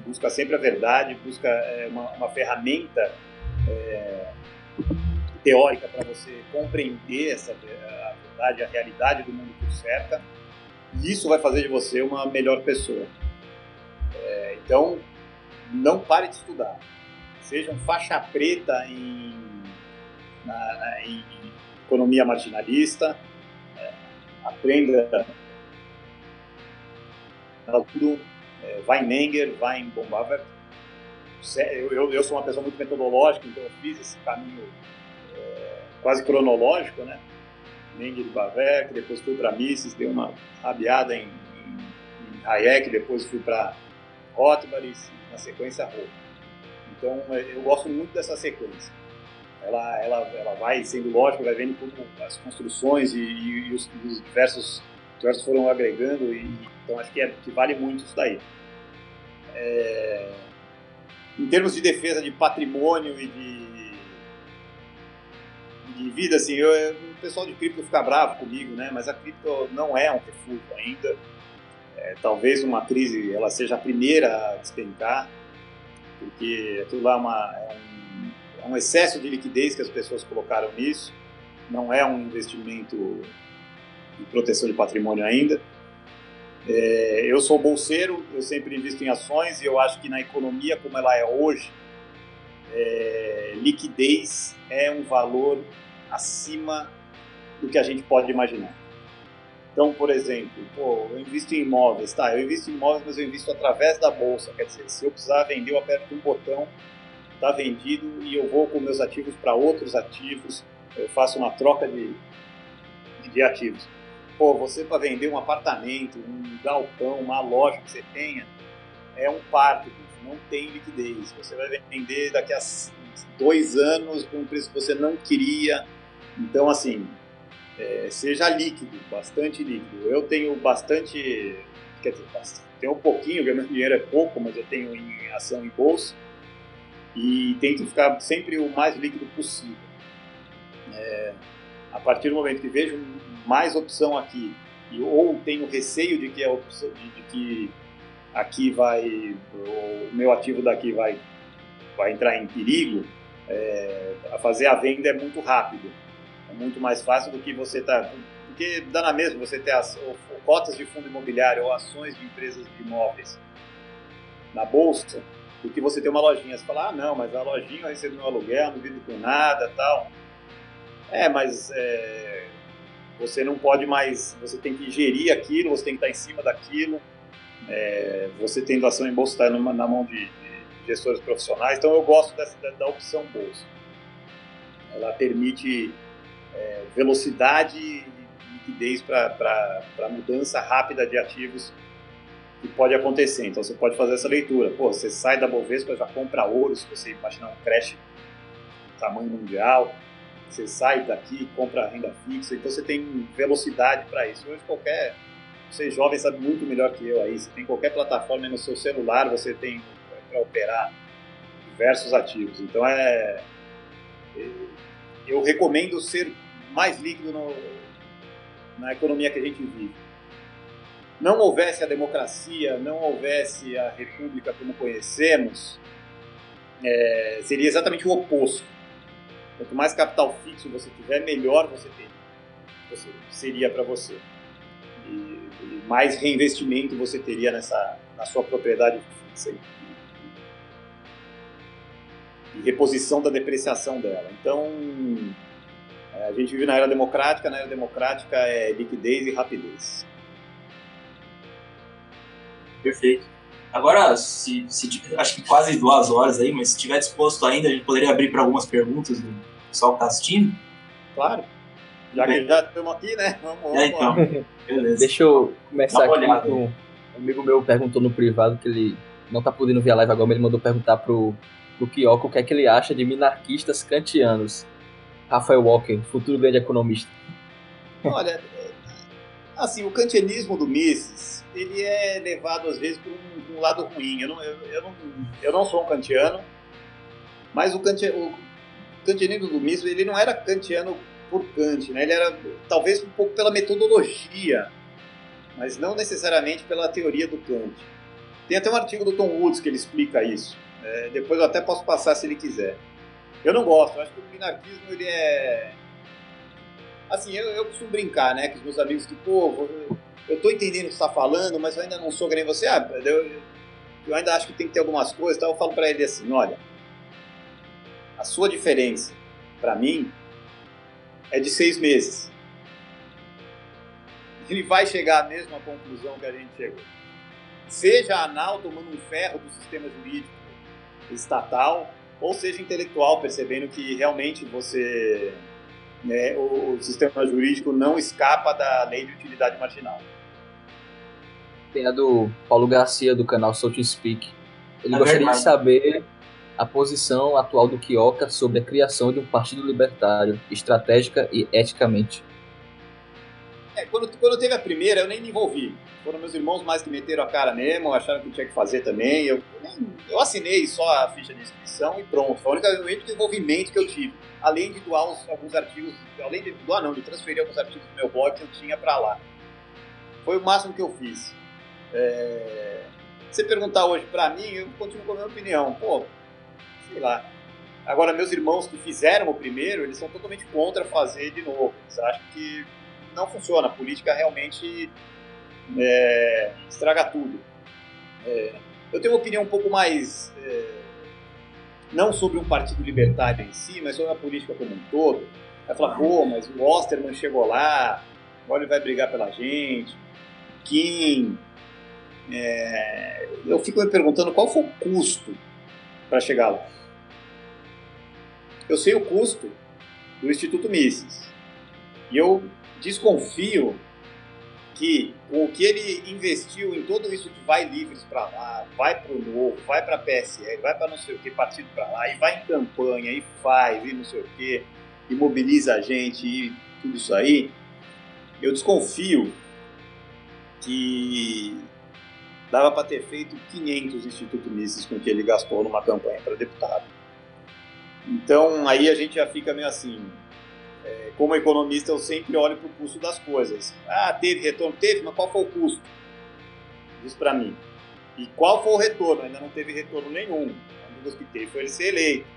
busca sempre a verdade, busca é, uma, uma, ferramenta é, teórica para você compreender essa a realidade do mundo que o cerca, e isso vai fazer de você uma melhor pessoa. É, então, não pare de estudar. Seja um faixa preta em, na, em economia marginalista, é, aprenda tudo, é, vai em Menger, vai em Bombaver. Eu, eu, eu, sou uma pessoa muito metodológica, então eu fiz esse caminho é, quase cronológico, né? Menger e Baver, depois fui para Mises, dei uma rabiada em, em, em Hayek, depois fui para Rothbard, na sequência Rho. Então eu gosto muito dessa sequência. Ela, ela, ela vai sendo lógica, vai vendo como as construções e, e, e os, os, diversos, diversos foram agregando, e, então acho que, é, que vale muito isso daí. É, em termos de defesa de patrimônio e de, de vida, assim, eu, pessoal de cripto fica bravo comigo, né? Mas a cripto não é um refúgio ainda. É, talvez uma crise ela seja a primeira a despencar, porque aquilo lá é, uma, é, um, é um excesso de liquidez que as pessoas colocaram nisso, não é um investimento de proteção de patrimônio ainda. É, eu sou bolseiro, eu sempre invisto em ações e eu acho que na economia como ela é hoje, é, liquidez é um valor acima do que a gente pode imaginar. Então, por exemplo, pô, eu invisto em imóveis, tá? Eu invisto em imóveis, mas eu invisto através da bolsa. Quer dizer, se eu precisar vender, eu aperto um botão, tá vendido e eu vou com meus ativos para outros ativos. Eu faço uma troca de, de ativos. Pô, você para vender um apartamento, um galpão, uma loja que você tenha, é um parto, não tem liquidez. Você vai vender daqui a dois anos por um preço que você não queria. Então, assim, é, seja líquido, bastante líquido. Eu tenho bastante, quer dizer, bastante, tenho um pouquinho, meu dinheiro é pouco, mas eu tenho em ação em bolsa e tento ficar sempre o mais líquido possível. É, a partir do momento que vejo mais opção aqui e, ou tenho receio de que, a opção, de, de que aqui vai o meu ativo daqui vai vai entrar em perigo, é, a fazer a venda é muito rápido muito mais fácil do que você tá. Porque dá na mesma você ter as, ou, ou cotas de fundo imobiliário ou ações de empresas de imóveis na bolsa do que você ter uma lojinha. Você fala, ah, não, mas a lojinha eu recebo meu aluguel, não vivo com nada tal. É, mas é, você não pode mais, você tem que gerir aquilo, você tem que estar em cima daquilo. É, você tendo ação em bolsa está na mão de, de, gestores profissionais. Então eu gosto dessa, da, da opção bolsa. Ela permite é, velocidade e liquidez para mudança rápida de ativos que pode acontecer. Então você pode fazer essa leitura. Pô, você sai da Bovespa, já compra ouro, se você imaginar um crash tamanho mundial. Você sai daqui, compra renda fixa. Então você tem velocidade para isso. Hoje qualquer você jovem sabe muito melhor que eu aí. Você tem qualquer plataforma no seu celular, você tem para operar diversos ativos. Então é eu recomendo ser mais líquido no, na economia que a gente vive. Não houvesse a democracia, não houvesse a república como conhecemos, é, seria exatamente o oposto. Quanto mais capital fixo você tiver, melhor você teria. Você, seria para você. E, e, mais reinvestimento você teria nessa, na sua propriedade fixa. E, e reposição da depreciação dela. Então, a gente vive na era democrática, na era democrática é liquidez e rapidez. Perfeito. Agora, se, se, acho que quase duas horas aí, mas se estiver disposto ainda, a gente poderia abrir para algumas perguntas do pessoal que está assistindo. Claro. Já que já estamos aqui, né? Vamos, é, então. Beleza. Deixa eu começar aqui olhada. com um amigo meu perguntou no privado que ele não está podendo ver a live agora, mas ele mandou perguntar pro, pro Kiyoko o que é que ele acha de minarquistas kantianos. Rafael Walker, futuro grande economista? Olha, assim, o kantianismo do Mises ele é levado às vezes por um, um lado ruim. Eu não, eu, eu, não, eu não sou um kantiano, mas o, kanti, o kantianismo do Mises ele não era kantiano por Kant, né? Ele era talvez um pouco pela metodologia, mas não necessariamente pela teoria do Kant. Tem até um artigo do Tom Woods que ele explica isso. É, depois eu até posso passar se ele quiser. Eu não gosto, eu acho que o minarquismo ele é. Assim, eu, eu costumo brincar, né, com os meus amigos que, pô, eu tô entendendo o que você tá falando, mas eu ainda não sou que nem você. Ah, eu, eu ainda acho que tem que ter algumas coisas, então eu falo para ele assim: olha, a sua diferença, para mim, é de seis meses. Ele vai chegar à mesma conclusão que a gente chegou. Seja anal tomando um ferro do sistema jurídico estatal, ou seja intelectual, percebendo que realmente você né, o, o, sistema jurídico não escapa da lei de utilidade marginal. Tem a do Paulo Garcia, do canal So to Speak. Ele é gostaria verdade. de saber a posição atual do Quioca sobre a criação de um partido libertário, estratégica e eticamente. É, quando, quando teve a primeira, eu nem me envolvi. Foram meus irmãos mais que meteram a cara mesmo, acharam que tinha que fazer também. Eu, eu assinei só a ficha de inscrição e pronto. Foi o único envolvimento que eu tive. Além de doar uns, alguns artigos, além de doar não, de transferir alguns artigos do meu blog que eu tinha para lá. Foi o máximo que eu fiz. É... Se você perguntar hoje para mim, eu continuo com a minha opinião. Pô, sei lá. Agora, meus irmãos que fizeram o primeiro, eles são totalmente contra fazer de novo. Eles acham que não funciona. A política realmente é, estraga tudo. É, eu tenho uma opinião um pouco mais. É, não sobre um partido libertário em si, mas sobre a política como um todo. Vai falar, pô, mas o Osterman chegou lá, agora ele vai brigar pela gente. Kim. É, eu fico me perguntando qual foi o custo para chegar lá. Eu sei o custo do Instituto Mises. E eu desconfio que o que ele investiu em tudo isso de vai livres para lá, vai para o novo, vai para PSL, vai para não sei o que, partido para lá, e vai em campanha, e faz, e não sei o que, e mobiliza a gente, e tudo isso aí, eu desconfio que dava para ter feito 500 Instituto Mises com que ele gastou numa campanha para deputado. Então aí a gente já fica meio assim, é, como economista, eu sempre olho para o custo das coisas. Ah, teve retorno? Teve, mas qual foi o custo? Diz para mim. E qual foi o retorno? Ainda não teve retorno nenhum. Única que teve foi ele ser eleito.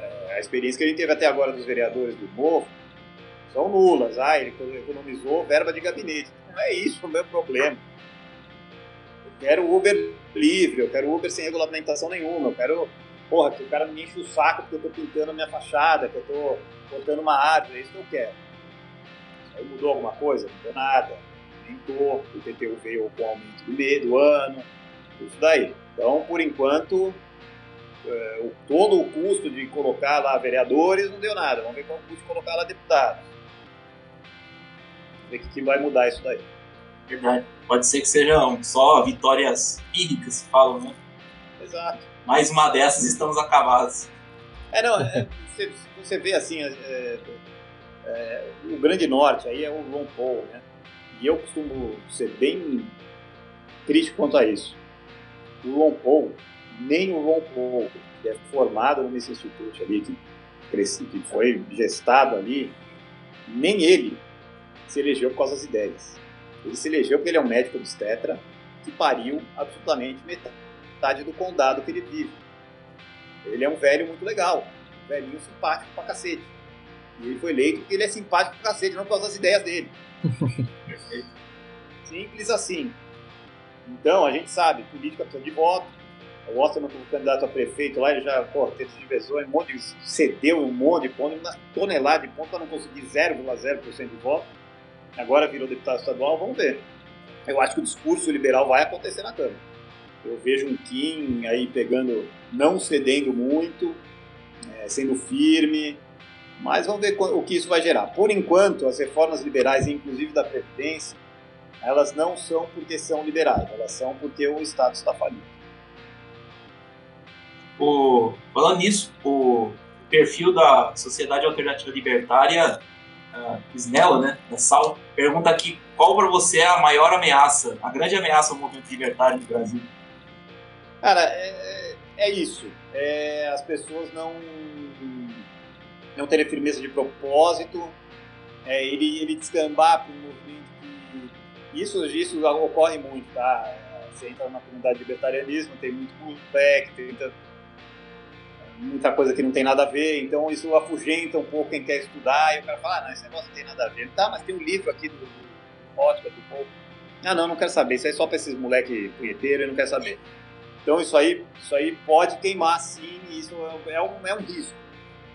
É, a experiência que a gente teve até agora dos vereadores do Novo são nulas. Ah, ele economizou verba de gabinete. Não é isso o meu problema. Eu quero Uber livre, eu quero Uber sem regulamentação nenhuma, eu quero porra, que o cara me enche o saco porque eu tô pintando a minha fachada, que eu tô cortando uma árvore, é isso que eu quero. Aí mudou alguma coisa? Não mudou nada. Aumentou, o IPTU veio com o aumento do meio do ano, isso daí. Então, por enquanto, é, o, todo o custo de colocar lá vereadores não deu nada. Vamos ver qual é o custo de colocar lá deputados. Ver o que vai mudar isso daí. Verdade. Pode ser que sejam só vitórias píricas, falam, né? Exato. Mais uma dessas estamos acabados. É, não, é, você, você vê assim, é, é, é, o Grande Norte aí é o Ron Paul, né? E eu costumo ser bem crítico quanto a isso. O Ron Paul, nem o Ron Paul, que é formado no Miss Institute ali, que, cresci, que foi gestado ali, nem ele se elegeu por causa das ideias. Ele se elegeu porque ele é um médico obstetra que pariu absolutamente metade do condado que ele vive. Ele é um velho muito legal velhinho simpático pra cacete. E ele foi eleito porque ele é simpático pra cacete, não por causa das ideias dele. Simples assim. Então, a gente sabe, política precisa de voto. O Osterman, como candidato a prefeito lá, ele já pô, teve divisões, um monte de, cedeu um monte de pontos, uma tonelada de pontos para não conseguir 0,0% de voto. Agora virou deputado estadual, vamos ver. Eu acho que o discurso liberal vai acontecer na Câmara. Eu vejo um Kim aí pegando, não cedendo muito, é, sendo firme, mas vamos ver o que isso vai gerar. Por enquanto, as reformas liberais, inclusive da Previdência, elas não são porque são liberais, elas são porque o Estado está falido. O, falando nisso, o perfil da Sociedade Alternativa Libertária uh, né, da Sal, pergunta aqui qual para você é a maior ameaça, a grande ameaça ao movimento libertário no Brasil? Cara, é, é isso. É, as pessoas não não terem firmeza de propósito, é, ele, ele descambar para um movimento que... Isso, isso ocorre muito, tá? Você entra na comunidade de libertarianismo, tem muito pullback, tem muita, muita coisa que não tem nada a ver, então isso afugenta um pouco quem quer estudar, e o cara fala, ah, não, esse negócio não tem nada a ver. Tá, mas tem um livro aqui do, do, Ótica, do povo. Ah, não, não quero saber, isso aí é só para esses moleque punheteiro, eu não quero saber. Então isso aí, isso aí pode queimar sim, isso é, é, um, é um risco.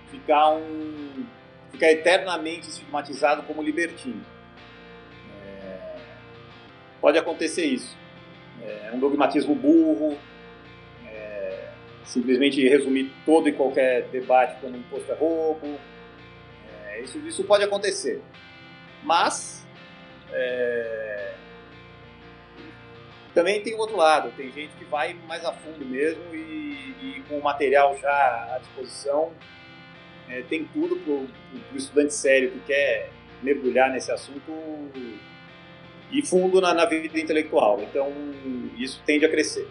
Ficar um ficar eternamente estigmatizado como libertino. É, pode acontecer isso. É um dogmatismo burro, é, simplesmente resumir todo e qualquer debate como imposto é roubo. É, isso, isso pode acontecer. Mas é, também tem o outro lado, tem gente que vai mais a fundo mesmo e, e com o material já à disposição é, tem tudo para o estudante sério que quer mergulhar nesse assunto e fundo na, na, vida intelectual. Então, isso tende a crescer.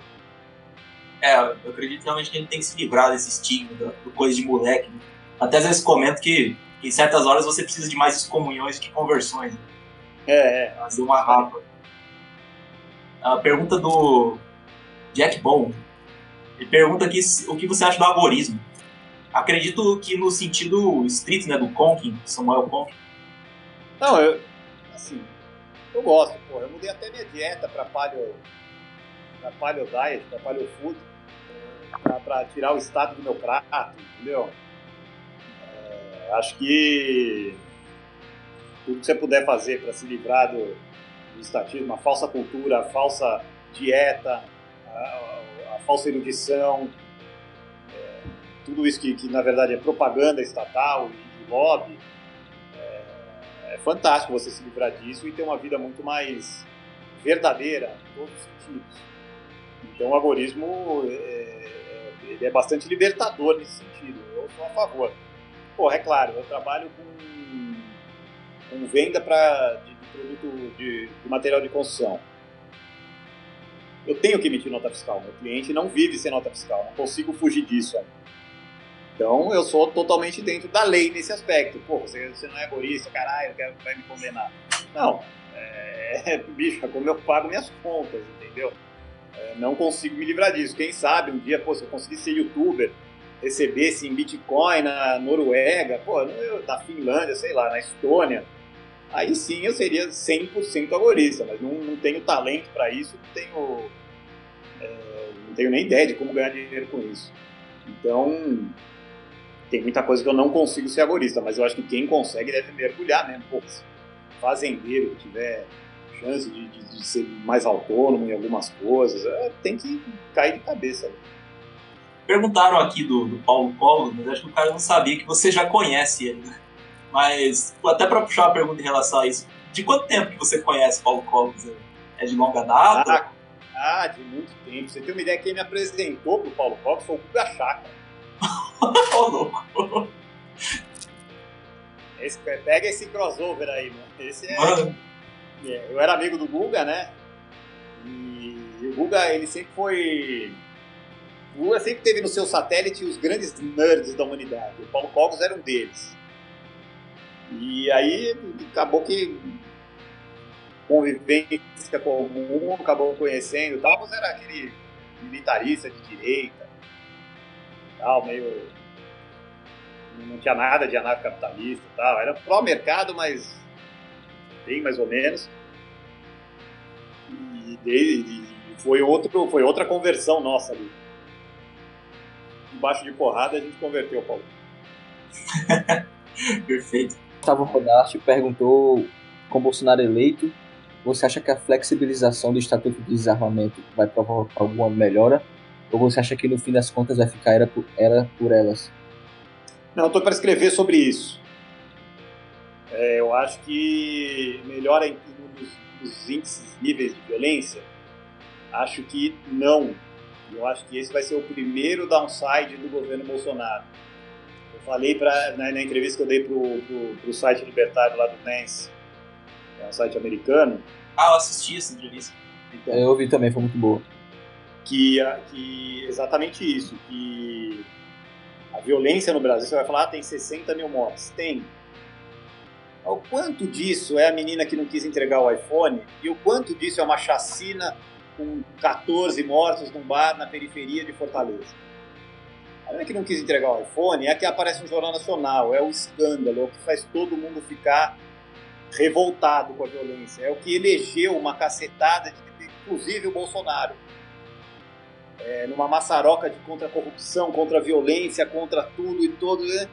É, eu acredito realmente que a gente tem que se livrar desse estigma, do, do coisa de moleque. Né? Até às vezes comento que, que, em certas horas você precisa de mais excomunhões que conversões. Né? É, é. Fazer uma rapa. A pergunta do Jack Bond. Ele pergunta aqui o que você acha do agorismo. Acredito que no sentido estrito, né, do Conkin, Samuel Conkin. Não, eu, assim, eu gosto, pô. Eu mudei até minha dieta para paleo, pra paleo diet, pra paleo food, pra, pra, tirar o estado do meu prato, entendeu? É, acho que tudo que você puder fazer para se livrar do, do estatismo, a falsa cultura, a falsa dieta, a, a, falsa erudição, tudo isso que, que na verdade é propaganda estatal e, lobby, é, é, fantástico você se livrar disso e ter uma vida muito mais verdadeira em todos os sentidos. Então o agorismo é, é, ele é bastante libertador nesse sentido, eu sou a favor. Porra, é claro, eu trabalho com, com venda de produto de, de material de construção eu tenho que emitir nota fiscal. Meu cliente não vive sem nota fiscal, não consigo fugir disso. Então eu sou totalmente dentro da lei nesse aspecto. Pô, você, você não é egoísta, caralho, quer, vai me condenar. Não, é, bicho, é como eu pago minhas contas, entendeu? É, não consigo me livrar disso. Quem sabe um dia, pô, se eu conseguir ser youtuber, recebesse em Bitcoin na Noruega, pô, eu, Finlândia, sei lá, na Estônia, aí sim eu seria 100% agorista, mas não, não tenho talento para isso, não tenho, é, não tenho nem ideia de como ganhar dinheiro com isso. Então, tem muita coisa que eu não consigo ser agorista, mas eu acho que quem consegue deve mergulhar mesmo. Pô, se fazendeiro tiver chance de, de, de, ser mais autônomo em algumas coisas, é, tem que cair de cabeça. Perguntaram aqui do, do Paulo mas acho que o cara não sabia que você já conhece ele, né? Mas, até para puxar uma pergunta em relação a isso, de quanto tempo que você conhece Paulo Cogos? É de longa data? Ah, ah, de muito tempo. Você tem uma ideia, quem me apresentou pro Paulo Cogos foi o Guga Chakra. Ô, louco. Esse, pega esse crossover aí, mano. Esse é, mano. é, Eu era amigo do Guga, né? E, e, o Guga, ele sempre foi. O Guga sempre teve no seu satélite os grandes nerds da humanidade. O Paulo Cogos era um deles. E aí acabou que convivência comum, acabou conhecendo e tal, mas era aquele militarista de direita, tal, meio. Não tinha nada de anarcocapitalista e tal. Era pró-mercado, mas bem mais ou menos. E, e, foi, outro, foi outra conversão nossa ali. Embaixo de porrada a gente converteu, Paulo. Perfeito. Gustavo Rodaste perguntou, com Bolsonaro eleito, você acha que a flexibilização do Estatuto de Desarmamento vai provocar alguma melhora ou você acha que no fim das contas vai ficar era por, era por elas? Não, estou para escrever sobre isso. É, eu acho que melhora em os índices, níveis de violência. Acho que não. Eu acho que esse vai ser o primeiro downside do governo Bolsonaro. Falei pra, na, na entrevista que eu dei pro, pro, pro site libertário lá do Nance, que é um site americano. Ah, eu assisti essa entrevista. Então, eu ouvi também, foi muito boa. Que, que exatamente isso, que a violência no Brasil, você vai falar, ah, tem 60 mil mortes. Tem. O quanto disso é a menina que não quis entregar o iPhone e o quanto disso é uma chacina com 14 mortos num bar na periferia de Fortaleza? A menina que não quis entregar o iPhone é que aparece no Jornal Nacional, é o escândalo, é o que faz todo mundo ficar revoltado com a violência, é o que elegeu uma cacetada, de, inclusive o Bolsonaro é, numa maçaroca de contra a corrupção, contra a violência, contra tudo e todo. Né?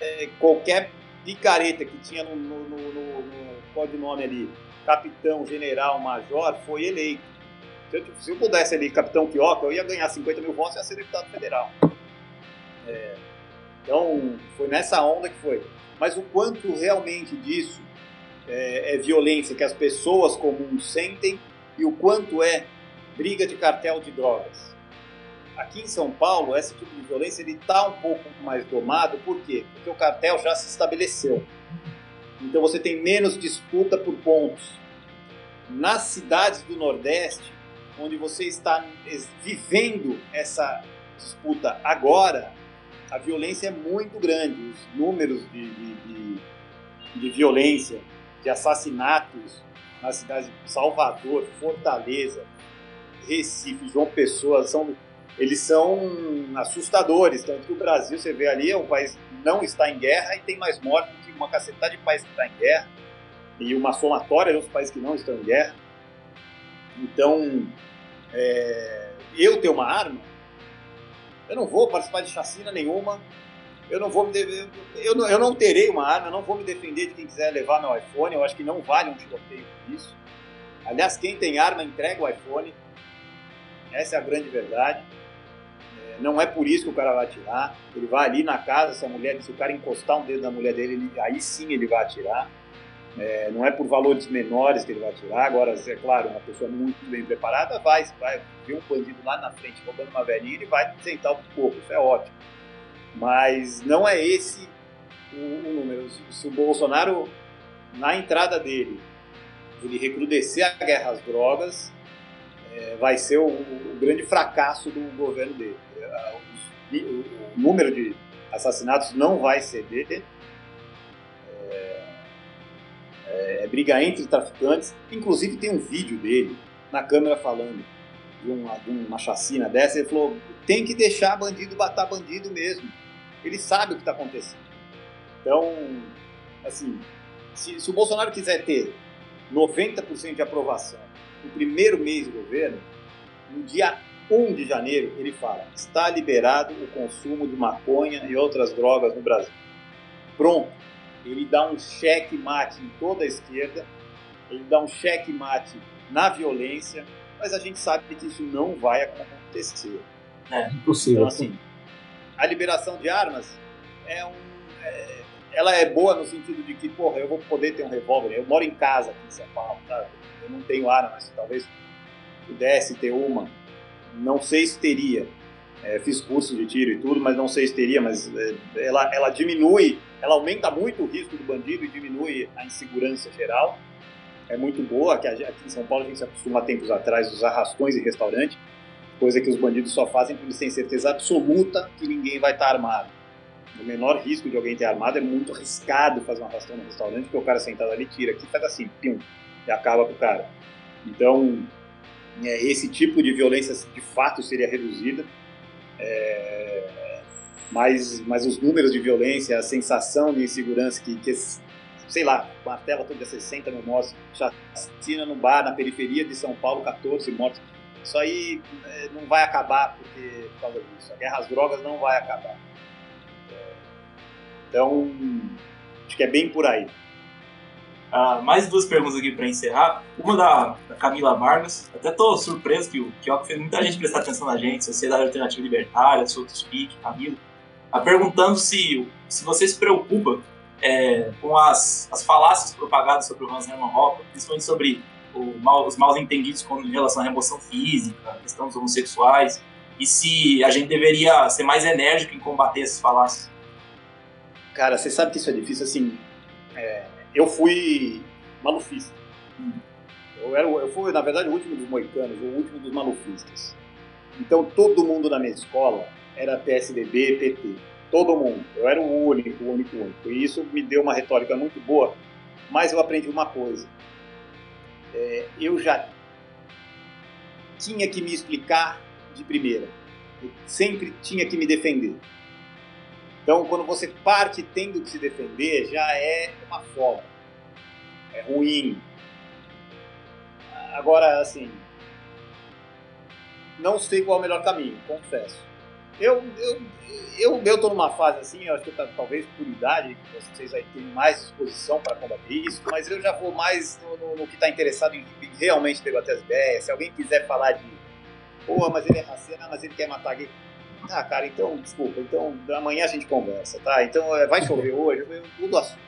É, qualquer picareta que tinha no, no, no, no, no ali, capitão, general, major, foi eleito. Se eu, se eu pudesse ali, capitão Quioca, eu ia ganhar 50 mil votos e ia ser deputado federal. É, então, foi nessa onda que foi. Mas o quanto realmente disso é, é violência que as pessoas comuns sentem e o quanto é briga de cartel de drogas. Aqui em São Paulo, esse tipo de violência ele está um pouco mais domado, por quê? Porque o cartel já se estabeleceu. Então você tem menos disputa por pontos. Nas cidades do Nordeste, onde você está vivendo essa disputa agora, a violência é muito grande. Os números de, de, de, de violência, de assassinatos nas cidades de Salvador, Fortaleza, Recife, João Pessoa, são, eles são assustadores. Tanto que o Brasil, você vê ali, é um país que não está em guerra e tem mais mortes do que uma cacetada de países que está em guerra e uma somatória de outros países que não estão em guerra. Então, é, eu ter uma arma, eu não vou participar de chacina nenhuma, eu não vou me eu, não, eu não terei uma arma, eu não vou me defender de quem quiser levar meu iPhone, eu acho que não vale um tiroteio por isso. Aliás, quem tem arma entrega o iPhone. Essa é a grande verdade. É, não é por isso que o cara vai atirar. Ele vai ali na casa, se a mulher, se o cara encostar um dedo na mulher dele, ele, aí sim ele vai atirar. É, não é por valores menores que ele vai atirar. Agora, é claro, uma pessoa muito bem preparada vai, vai ver um bandido lá na frente roubando uma velhinha, ele vai sentar o corpo. Isso é ótimo. Mas não é esse o, o número. Se o Bolsonaro, na entrada dele, ele recrudescer a guerra às drogas, é, vai ser o, o, grande fracasso do governo dele. É, o, o, número de assassinatos não vai ceder. É, é, briga entre traficantes. Inclusive tem um vídeo dele na câmera falando de uma, de uma chacina dessa. Ele falou: tem que deixar bandido matar bandido mesmo. Ele sabe o que está acontecendo. Então, assim, se, se o Bolsonaro quiser ter 90% de aprovação no primeiro mês do governo, no dia 1 de janeiro, ele fala: está liberado o consumo de maconha e outras drogas no Brasil. Pronto. Ele dá um cheque mate em toda a esquerda, ele dá um cheque mate na violência, mas a gente sabe que isso não vai acontecer. É impossível. Então, assim, a liberação de armas é um. É, ela é boa no sentido de que, porra, eu vou poder ter um revólver. Eu moro em casa aqui em São Paulo, tá? eu não tenho arma, mas talvez pudesse ter uma. Não sei se teria. É, fiz curso de tiro e tudo, mas não sei se teria, mas é, ela, ela diminui, ela aumenta muito o risco do bandido e diminui a insegurança geral. É muito boa, que aqui em São Paulo a gente se acostuma tempos atrás usar rastões em restaurante, coisa que os bandidos só fazem porque eles têm certeza absoluta que ninguém vai estar armado. O menor risco de alguém ter armado é muito arriscado fazer uma arrastão no restaurante, porque o cara sentado ali tira aqui faz assim, pim, e acaba com o cara. Então, é, esse tipo de violência de fato seria reduzida, é, mas, mas os números de violência, a sensação de insegurança que, que sei lá, tela toda de 60 mil mortos, chacina no bar na periferia de São Paulo, 14 mortos. Isso aí é, não vai acabar porque, por causa disso. A guerra às drogas não vai acabar. É, então, acho que é bem por aí. Ah, mais duas perguntas aqui para encerrar. Uma da, da, Camila Vargas. Até tô surpreso que o Kioco fez muita gente prestar atenção na gente, Sociedade Alternativa Libertária, Solto Speak, Camila. Tá perguntando se, se você se preocupa é, com as, as falácias propagadas sobre o Hans Hermann Hoppe, principalmente sobre mal, os mal entendidos com, relação à remoção física, questão dos homossexuais, e se a gente deveria ser mais enérgico em combater essas falácias. Cara, você sabe que isso é difícil, assim, é, eu fui malufista. Eu, era, eu fui, na verdade, o último dos moicanos, o último dos malufistas. Então, todo mundo na minha escola era PSDB, PT. Todo mundo. Eu era o único, o único, o único. E isso me deu uma retórica muito boa, mas eu aprendi uma coisa. É, eu já tinha que me explicar de primeira. Eu sempre tinha que me defender. Então, quando você parte tendo que se defender, já é uma forma. É ruim. Agora, assim, não sei qual é o melhor caminho, confesso. Eu, eu, eu, eu tô numa fase assim, eu acho que tá, talvez por idade, vocês aí têm mais disposição para combater isso, mas eu já vou mais no, no, no que está interessado em, em, realmente debater as ideias. Se alguém quiser falar de, porra, mas ele é racista, mas ele quer matar gay. Ah, cara, então, desculpa, então amanhã a gente conversa, tá? Então é, vai chover hoje, eu tudo assunto.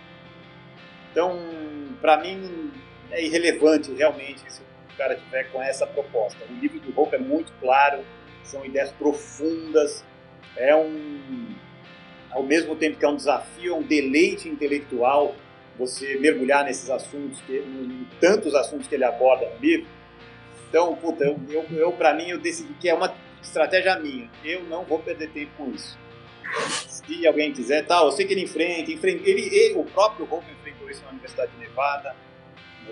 Então, para mim, é irrelevante realmente se o cara tiver com essa proposta. O livro do Hope é muito claro, são ideias profundas, é um. Ao mesmo tempo que é um desafio, é um deleite intelectual você mergulhar nesses assuntos, que, em tantos assuntos que ele aborda no livro. Então, puta, eu, eu, eu para mim, eu decidi que é uma estratégia minha. Eu não vou perder tempo com isso. Se alguém quiser, tal, eu sei que ele enfrenta, enfrenta ele, ele o próprio Hope enfrentou isso na Universidade de Nevada,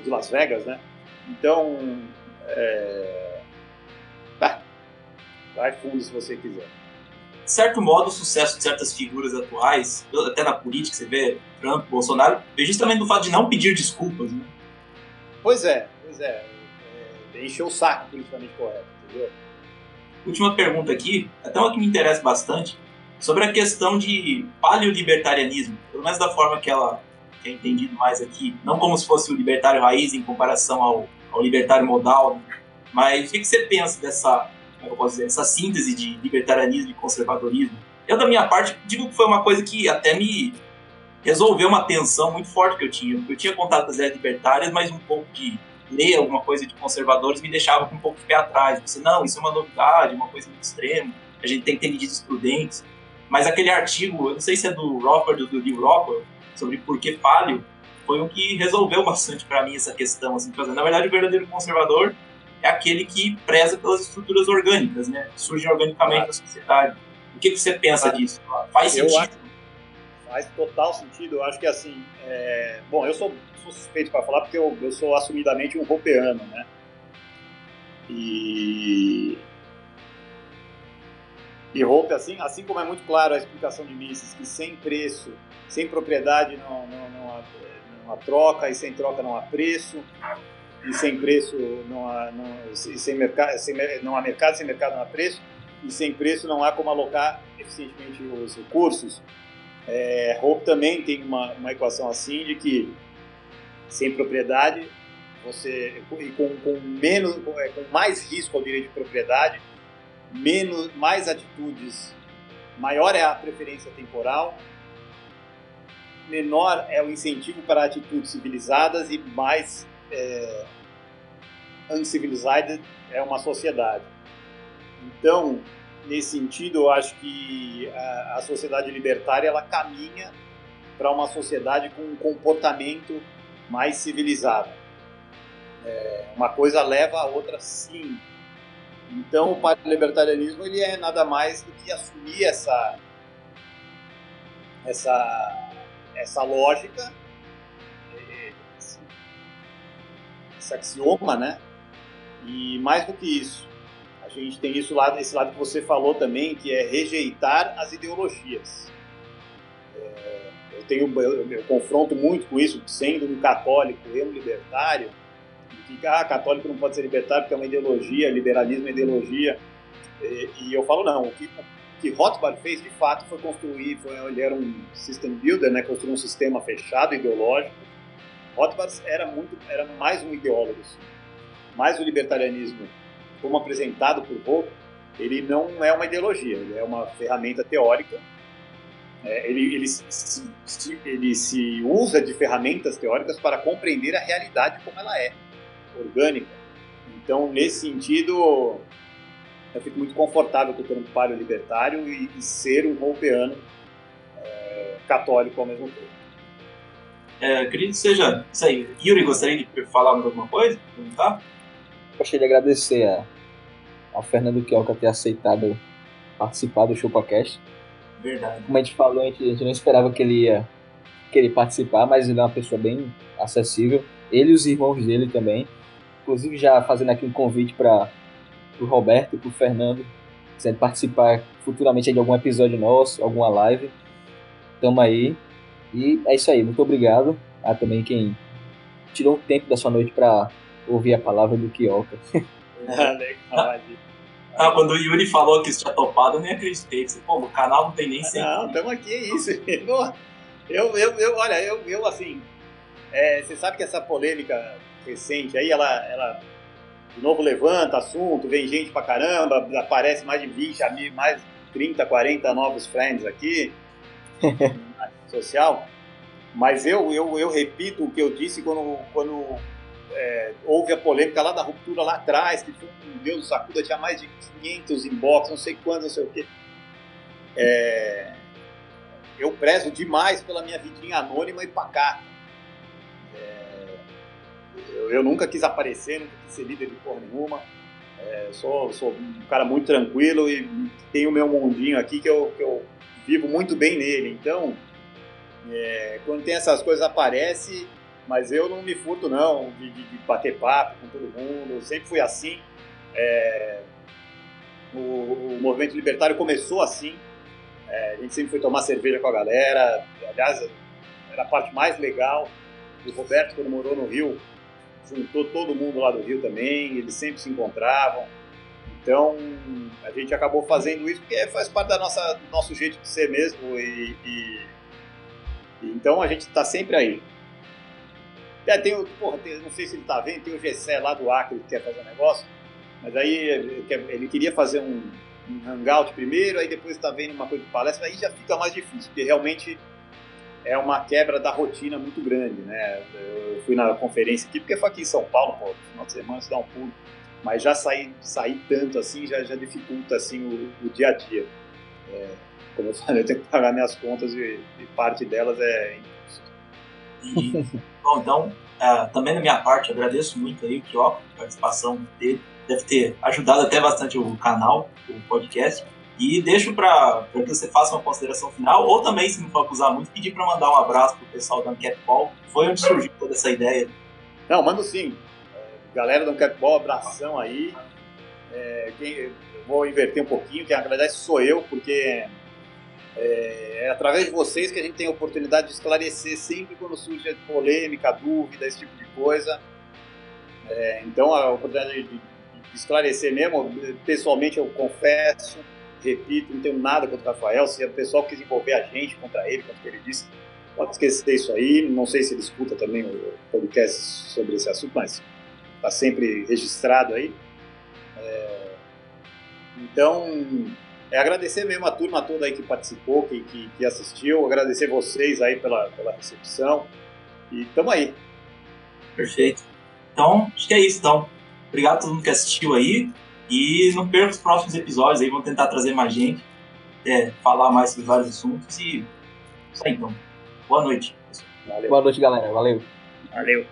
de Las Vegas, né? Então, é... Bah, vai fundo se você quiser. De certo modo, o sucesso de certas figuras atuais, até na política, você vê Trump, Bolsonaro, vem justamente do fato de não pedir desculpas, né? Pois é, pois é. é encheu o saco politicamente correto, entendeu? Última pergunta aqui, até uma que me interessa bastante, sobre a questão de paleolibertarianismo, pelo menos da forma que ela é entendido mais aqui, não como se fosse o libertário raiz em comparação ao, ao libertário modal, né? mas o que, que você pensa dessa, é dizer, essa síntese de libertarianismo e conservadorismo? Eu, da minha parte, digo que foi uma coisa que até me resolveu uma tensão muito forte que eu tinha, porque eu tinha contato com as ideias libertárias, mas um pouco de ler alguma coisa de conservadores me deixava com um pouco de pé atrás. Você, não, isso é uma novidade, uma coisa muito extrema, a gente tem que ter medidas prudentes. Mas aquele artigo, eu não sei se é do Rocker, do, do Lee Rocker, sobre por que falho, foi o que resolveu bastante para mim essa questão. Assim, na verdade, o verdadeiro conservador é aquele que preza pelas estruturas orgânicas, né? Surgem organicamente na sociedade. O que, que você pensa disso? Faz sentido? Acho, faz total sentido. Eu acho que assim, é... bom, eu sou sou suspeito para falar porque eu, eu sou assumidamente um roupeano, né? E e roupa, assim, assim como é muito claro a explicação de Mises, que sem preço, sem propriedade não, não, não, há, não há troca, e sem troca não há preço, e sem preço não há, não, sem mercado, sem, não há mercado, sem mercado não há preço, e sem preço não há como alocar eficientemente os recursos. É, Hope também tem uma, uma equação assim de que sem propriedade, você e com, com menos, com, é, com mais risco ao direito de propriedade, menos, mais atitudes, maior é a preferência temporal, menor é o incentivo para atitudes civilizadas e mais é, uncivilizada é uma sociedade. Então, nesse sentido, eu acho que a, a sociedade libertária ela caminha para uma sociedade com um comportamento mais civilizada. É, uma coisa leva a outra sim. Então o libertarianismo ele é nada mais do que assumir essa essa essa lógica esse, esse axioma, né? E mais do que isso, a gente tem isso lá esse lado que você falou também, que é rejeitar as ideologias. Tenho eu, confronto muito com isso, sendo um católico e um libertário, que ah, católico não pode ser libertário porque é uma ideologia, liberalismo é ideologia. E, e eu falo, não, o que, o que Rothbard fez de fato foi construir, foi, ele era um system builder, né, construiu um sistema fechado, ideológico. Rothbard era muito, era mais um ideólogo, assim. mais o libertarianismo, como apresentado por Hope, ele não é uma ideologia, ele é uma ferramenta teórica é, ele, ele, se, ele se usa de ferramentas teóricas para compreender a realidade como ela é, orgânica. Então, nesse sentido, eu fico muito confortável com o termo paleo libertário e, e ser um roupeano é, católico ao mesmo tempo. É, acredito que seja isso aí. Yuri, gostaria de falar mais alguma coisa? Perguntar? Gostaria de agradecer a, ao Fernando Kioka ter aceitado participar do ChupaCast. Verdade. Como a gente falou, a gente, a gente não esperava que ele ia querer participar, mas ele é uma pessoa bem acessível. Ele e os irmãos dele também. Inclusive, já fazendo aqui um convite para o Roberto e para o Fernando, quiserem participar futuramente de algum episódio nosso, alguma live. Tamo aí. E é isso aí. Muito obrigado a também quem tirou um tempo da sua noite para ouvir a palavra do Kioka. Legal, ah, quando o Yuri falou que isso tinha topado, eu nem acreditei. Pô, o canal não tem nem sempre. Não, estamos aqui, é isso. Eu, eu, eu, olha, eu, eu assim, é, você sabe que essa polêmica recente aí, ela, ela de novo levanta assunto, vem gente pra caramba, aparece mais de 20, mais 30, 40 novos friends aqui na rede social. Mas eu, eu, eu repito o que eu disse quando, quando é, houve a polêmica lá da ruptura lá atrás, que foi um Deus Sacuda, tinha mais de 500 inbox, não sei quantos, não sei o quê. É, eu prezo demais pela minha vidinha anônima e pacata. É, eu, eu, nunca quis aparecer, nunca quis ser líder de porra nenhuma. É, sou, sou um cara muito tranquilo e tenho o meu mundinho aqui que eu, que eu vivo muito bem nele. Então, é, quando tem essas coisas aparece mas eu não me furto não de, de, de bater papo com todo mundo, eu sempre fui assim. É, o, o, movimento libertário começou assim, é, a gente sempre foi tomar cerveja com a galera, aliás, era a parte mais legal. O Roberto, quando morou no Rio, juntou todo mundo lá do Rio também, eles sempre se encontravam. Então, a gente acabou fazendo isso porque faz parte da nossa, do nosso jeito de ser mesmo. E, e, e então, a gente está sempre aí. É, tem o, porra, tem, não sei se ele tá vendo, tem o Gessé lá do Acre que quer fazer um negócio, mas aí ele, queria fazer um, um, hangout primeiro, aí depois tá vendo uma coisa de palestra, aí já fica mais difícil, porque realmente é uma quebra da rotina muito grande, né? Eu fui na conferência aqui, porque foi aqui em São Paulo, pô, final de semana se dá um pulo, mas já sair, sair tanto assim já, já dificulta assim o, o dia a dia. É, como eu falei, eu tenho que pagar minhas contas e, e parte delas é bom, então, uh, também da minha parte, agradeço muito aí o Kioco, a participação dele. Deve ter ajudado até bastante o canal, o podcast. E deixo para que você faça uma consideração final, ou também, se não for acusar muito, pedir para mandar um abraço pro pessoal da Catball. Foi onde surgiu toda essa ideia. Não, mando sim. Galera do Catball, abração aí. É, quem, vou inverter um pouquinho, que na verdade sou eu, porque é, é, através de vocês que a gente tem a oportunidade de esclarecer sempre quando surge polêmica, dúvida, esse tipo de coisa. É, então, a oportunidade de, de, esclarecer mesmo, pessoalmente eu confesso, repito, não tenho nada contra o Rafael. Se o pessoal quis envolver a gente contra ele, contra o que ele disse, pode esquecer isso aí. Não sei se ele escuta também o podcast sobre esse assunto, mas está sempre registrado aí. É, então, é agradecer mesmo a turma toda aí que participou, que, que, que assistiu, agradecer vocês aí pela, pela recepção. E tamo aí. Perfeito. Então, acho que é isso, então. Obrigado a todo mundo que assistiu aí. E não perca os próximos episódios aí, vamos tentar trazer mais gente, é, falar mais sobre vários assuntos e isso aí então. Boa noite. Valeu. Boa noite, galera. Valeu. Valeu.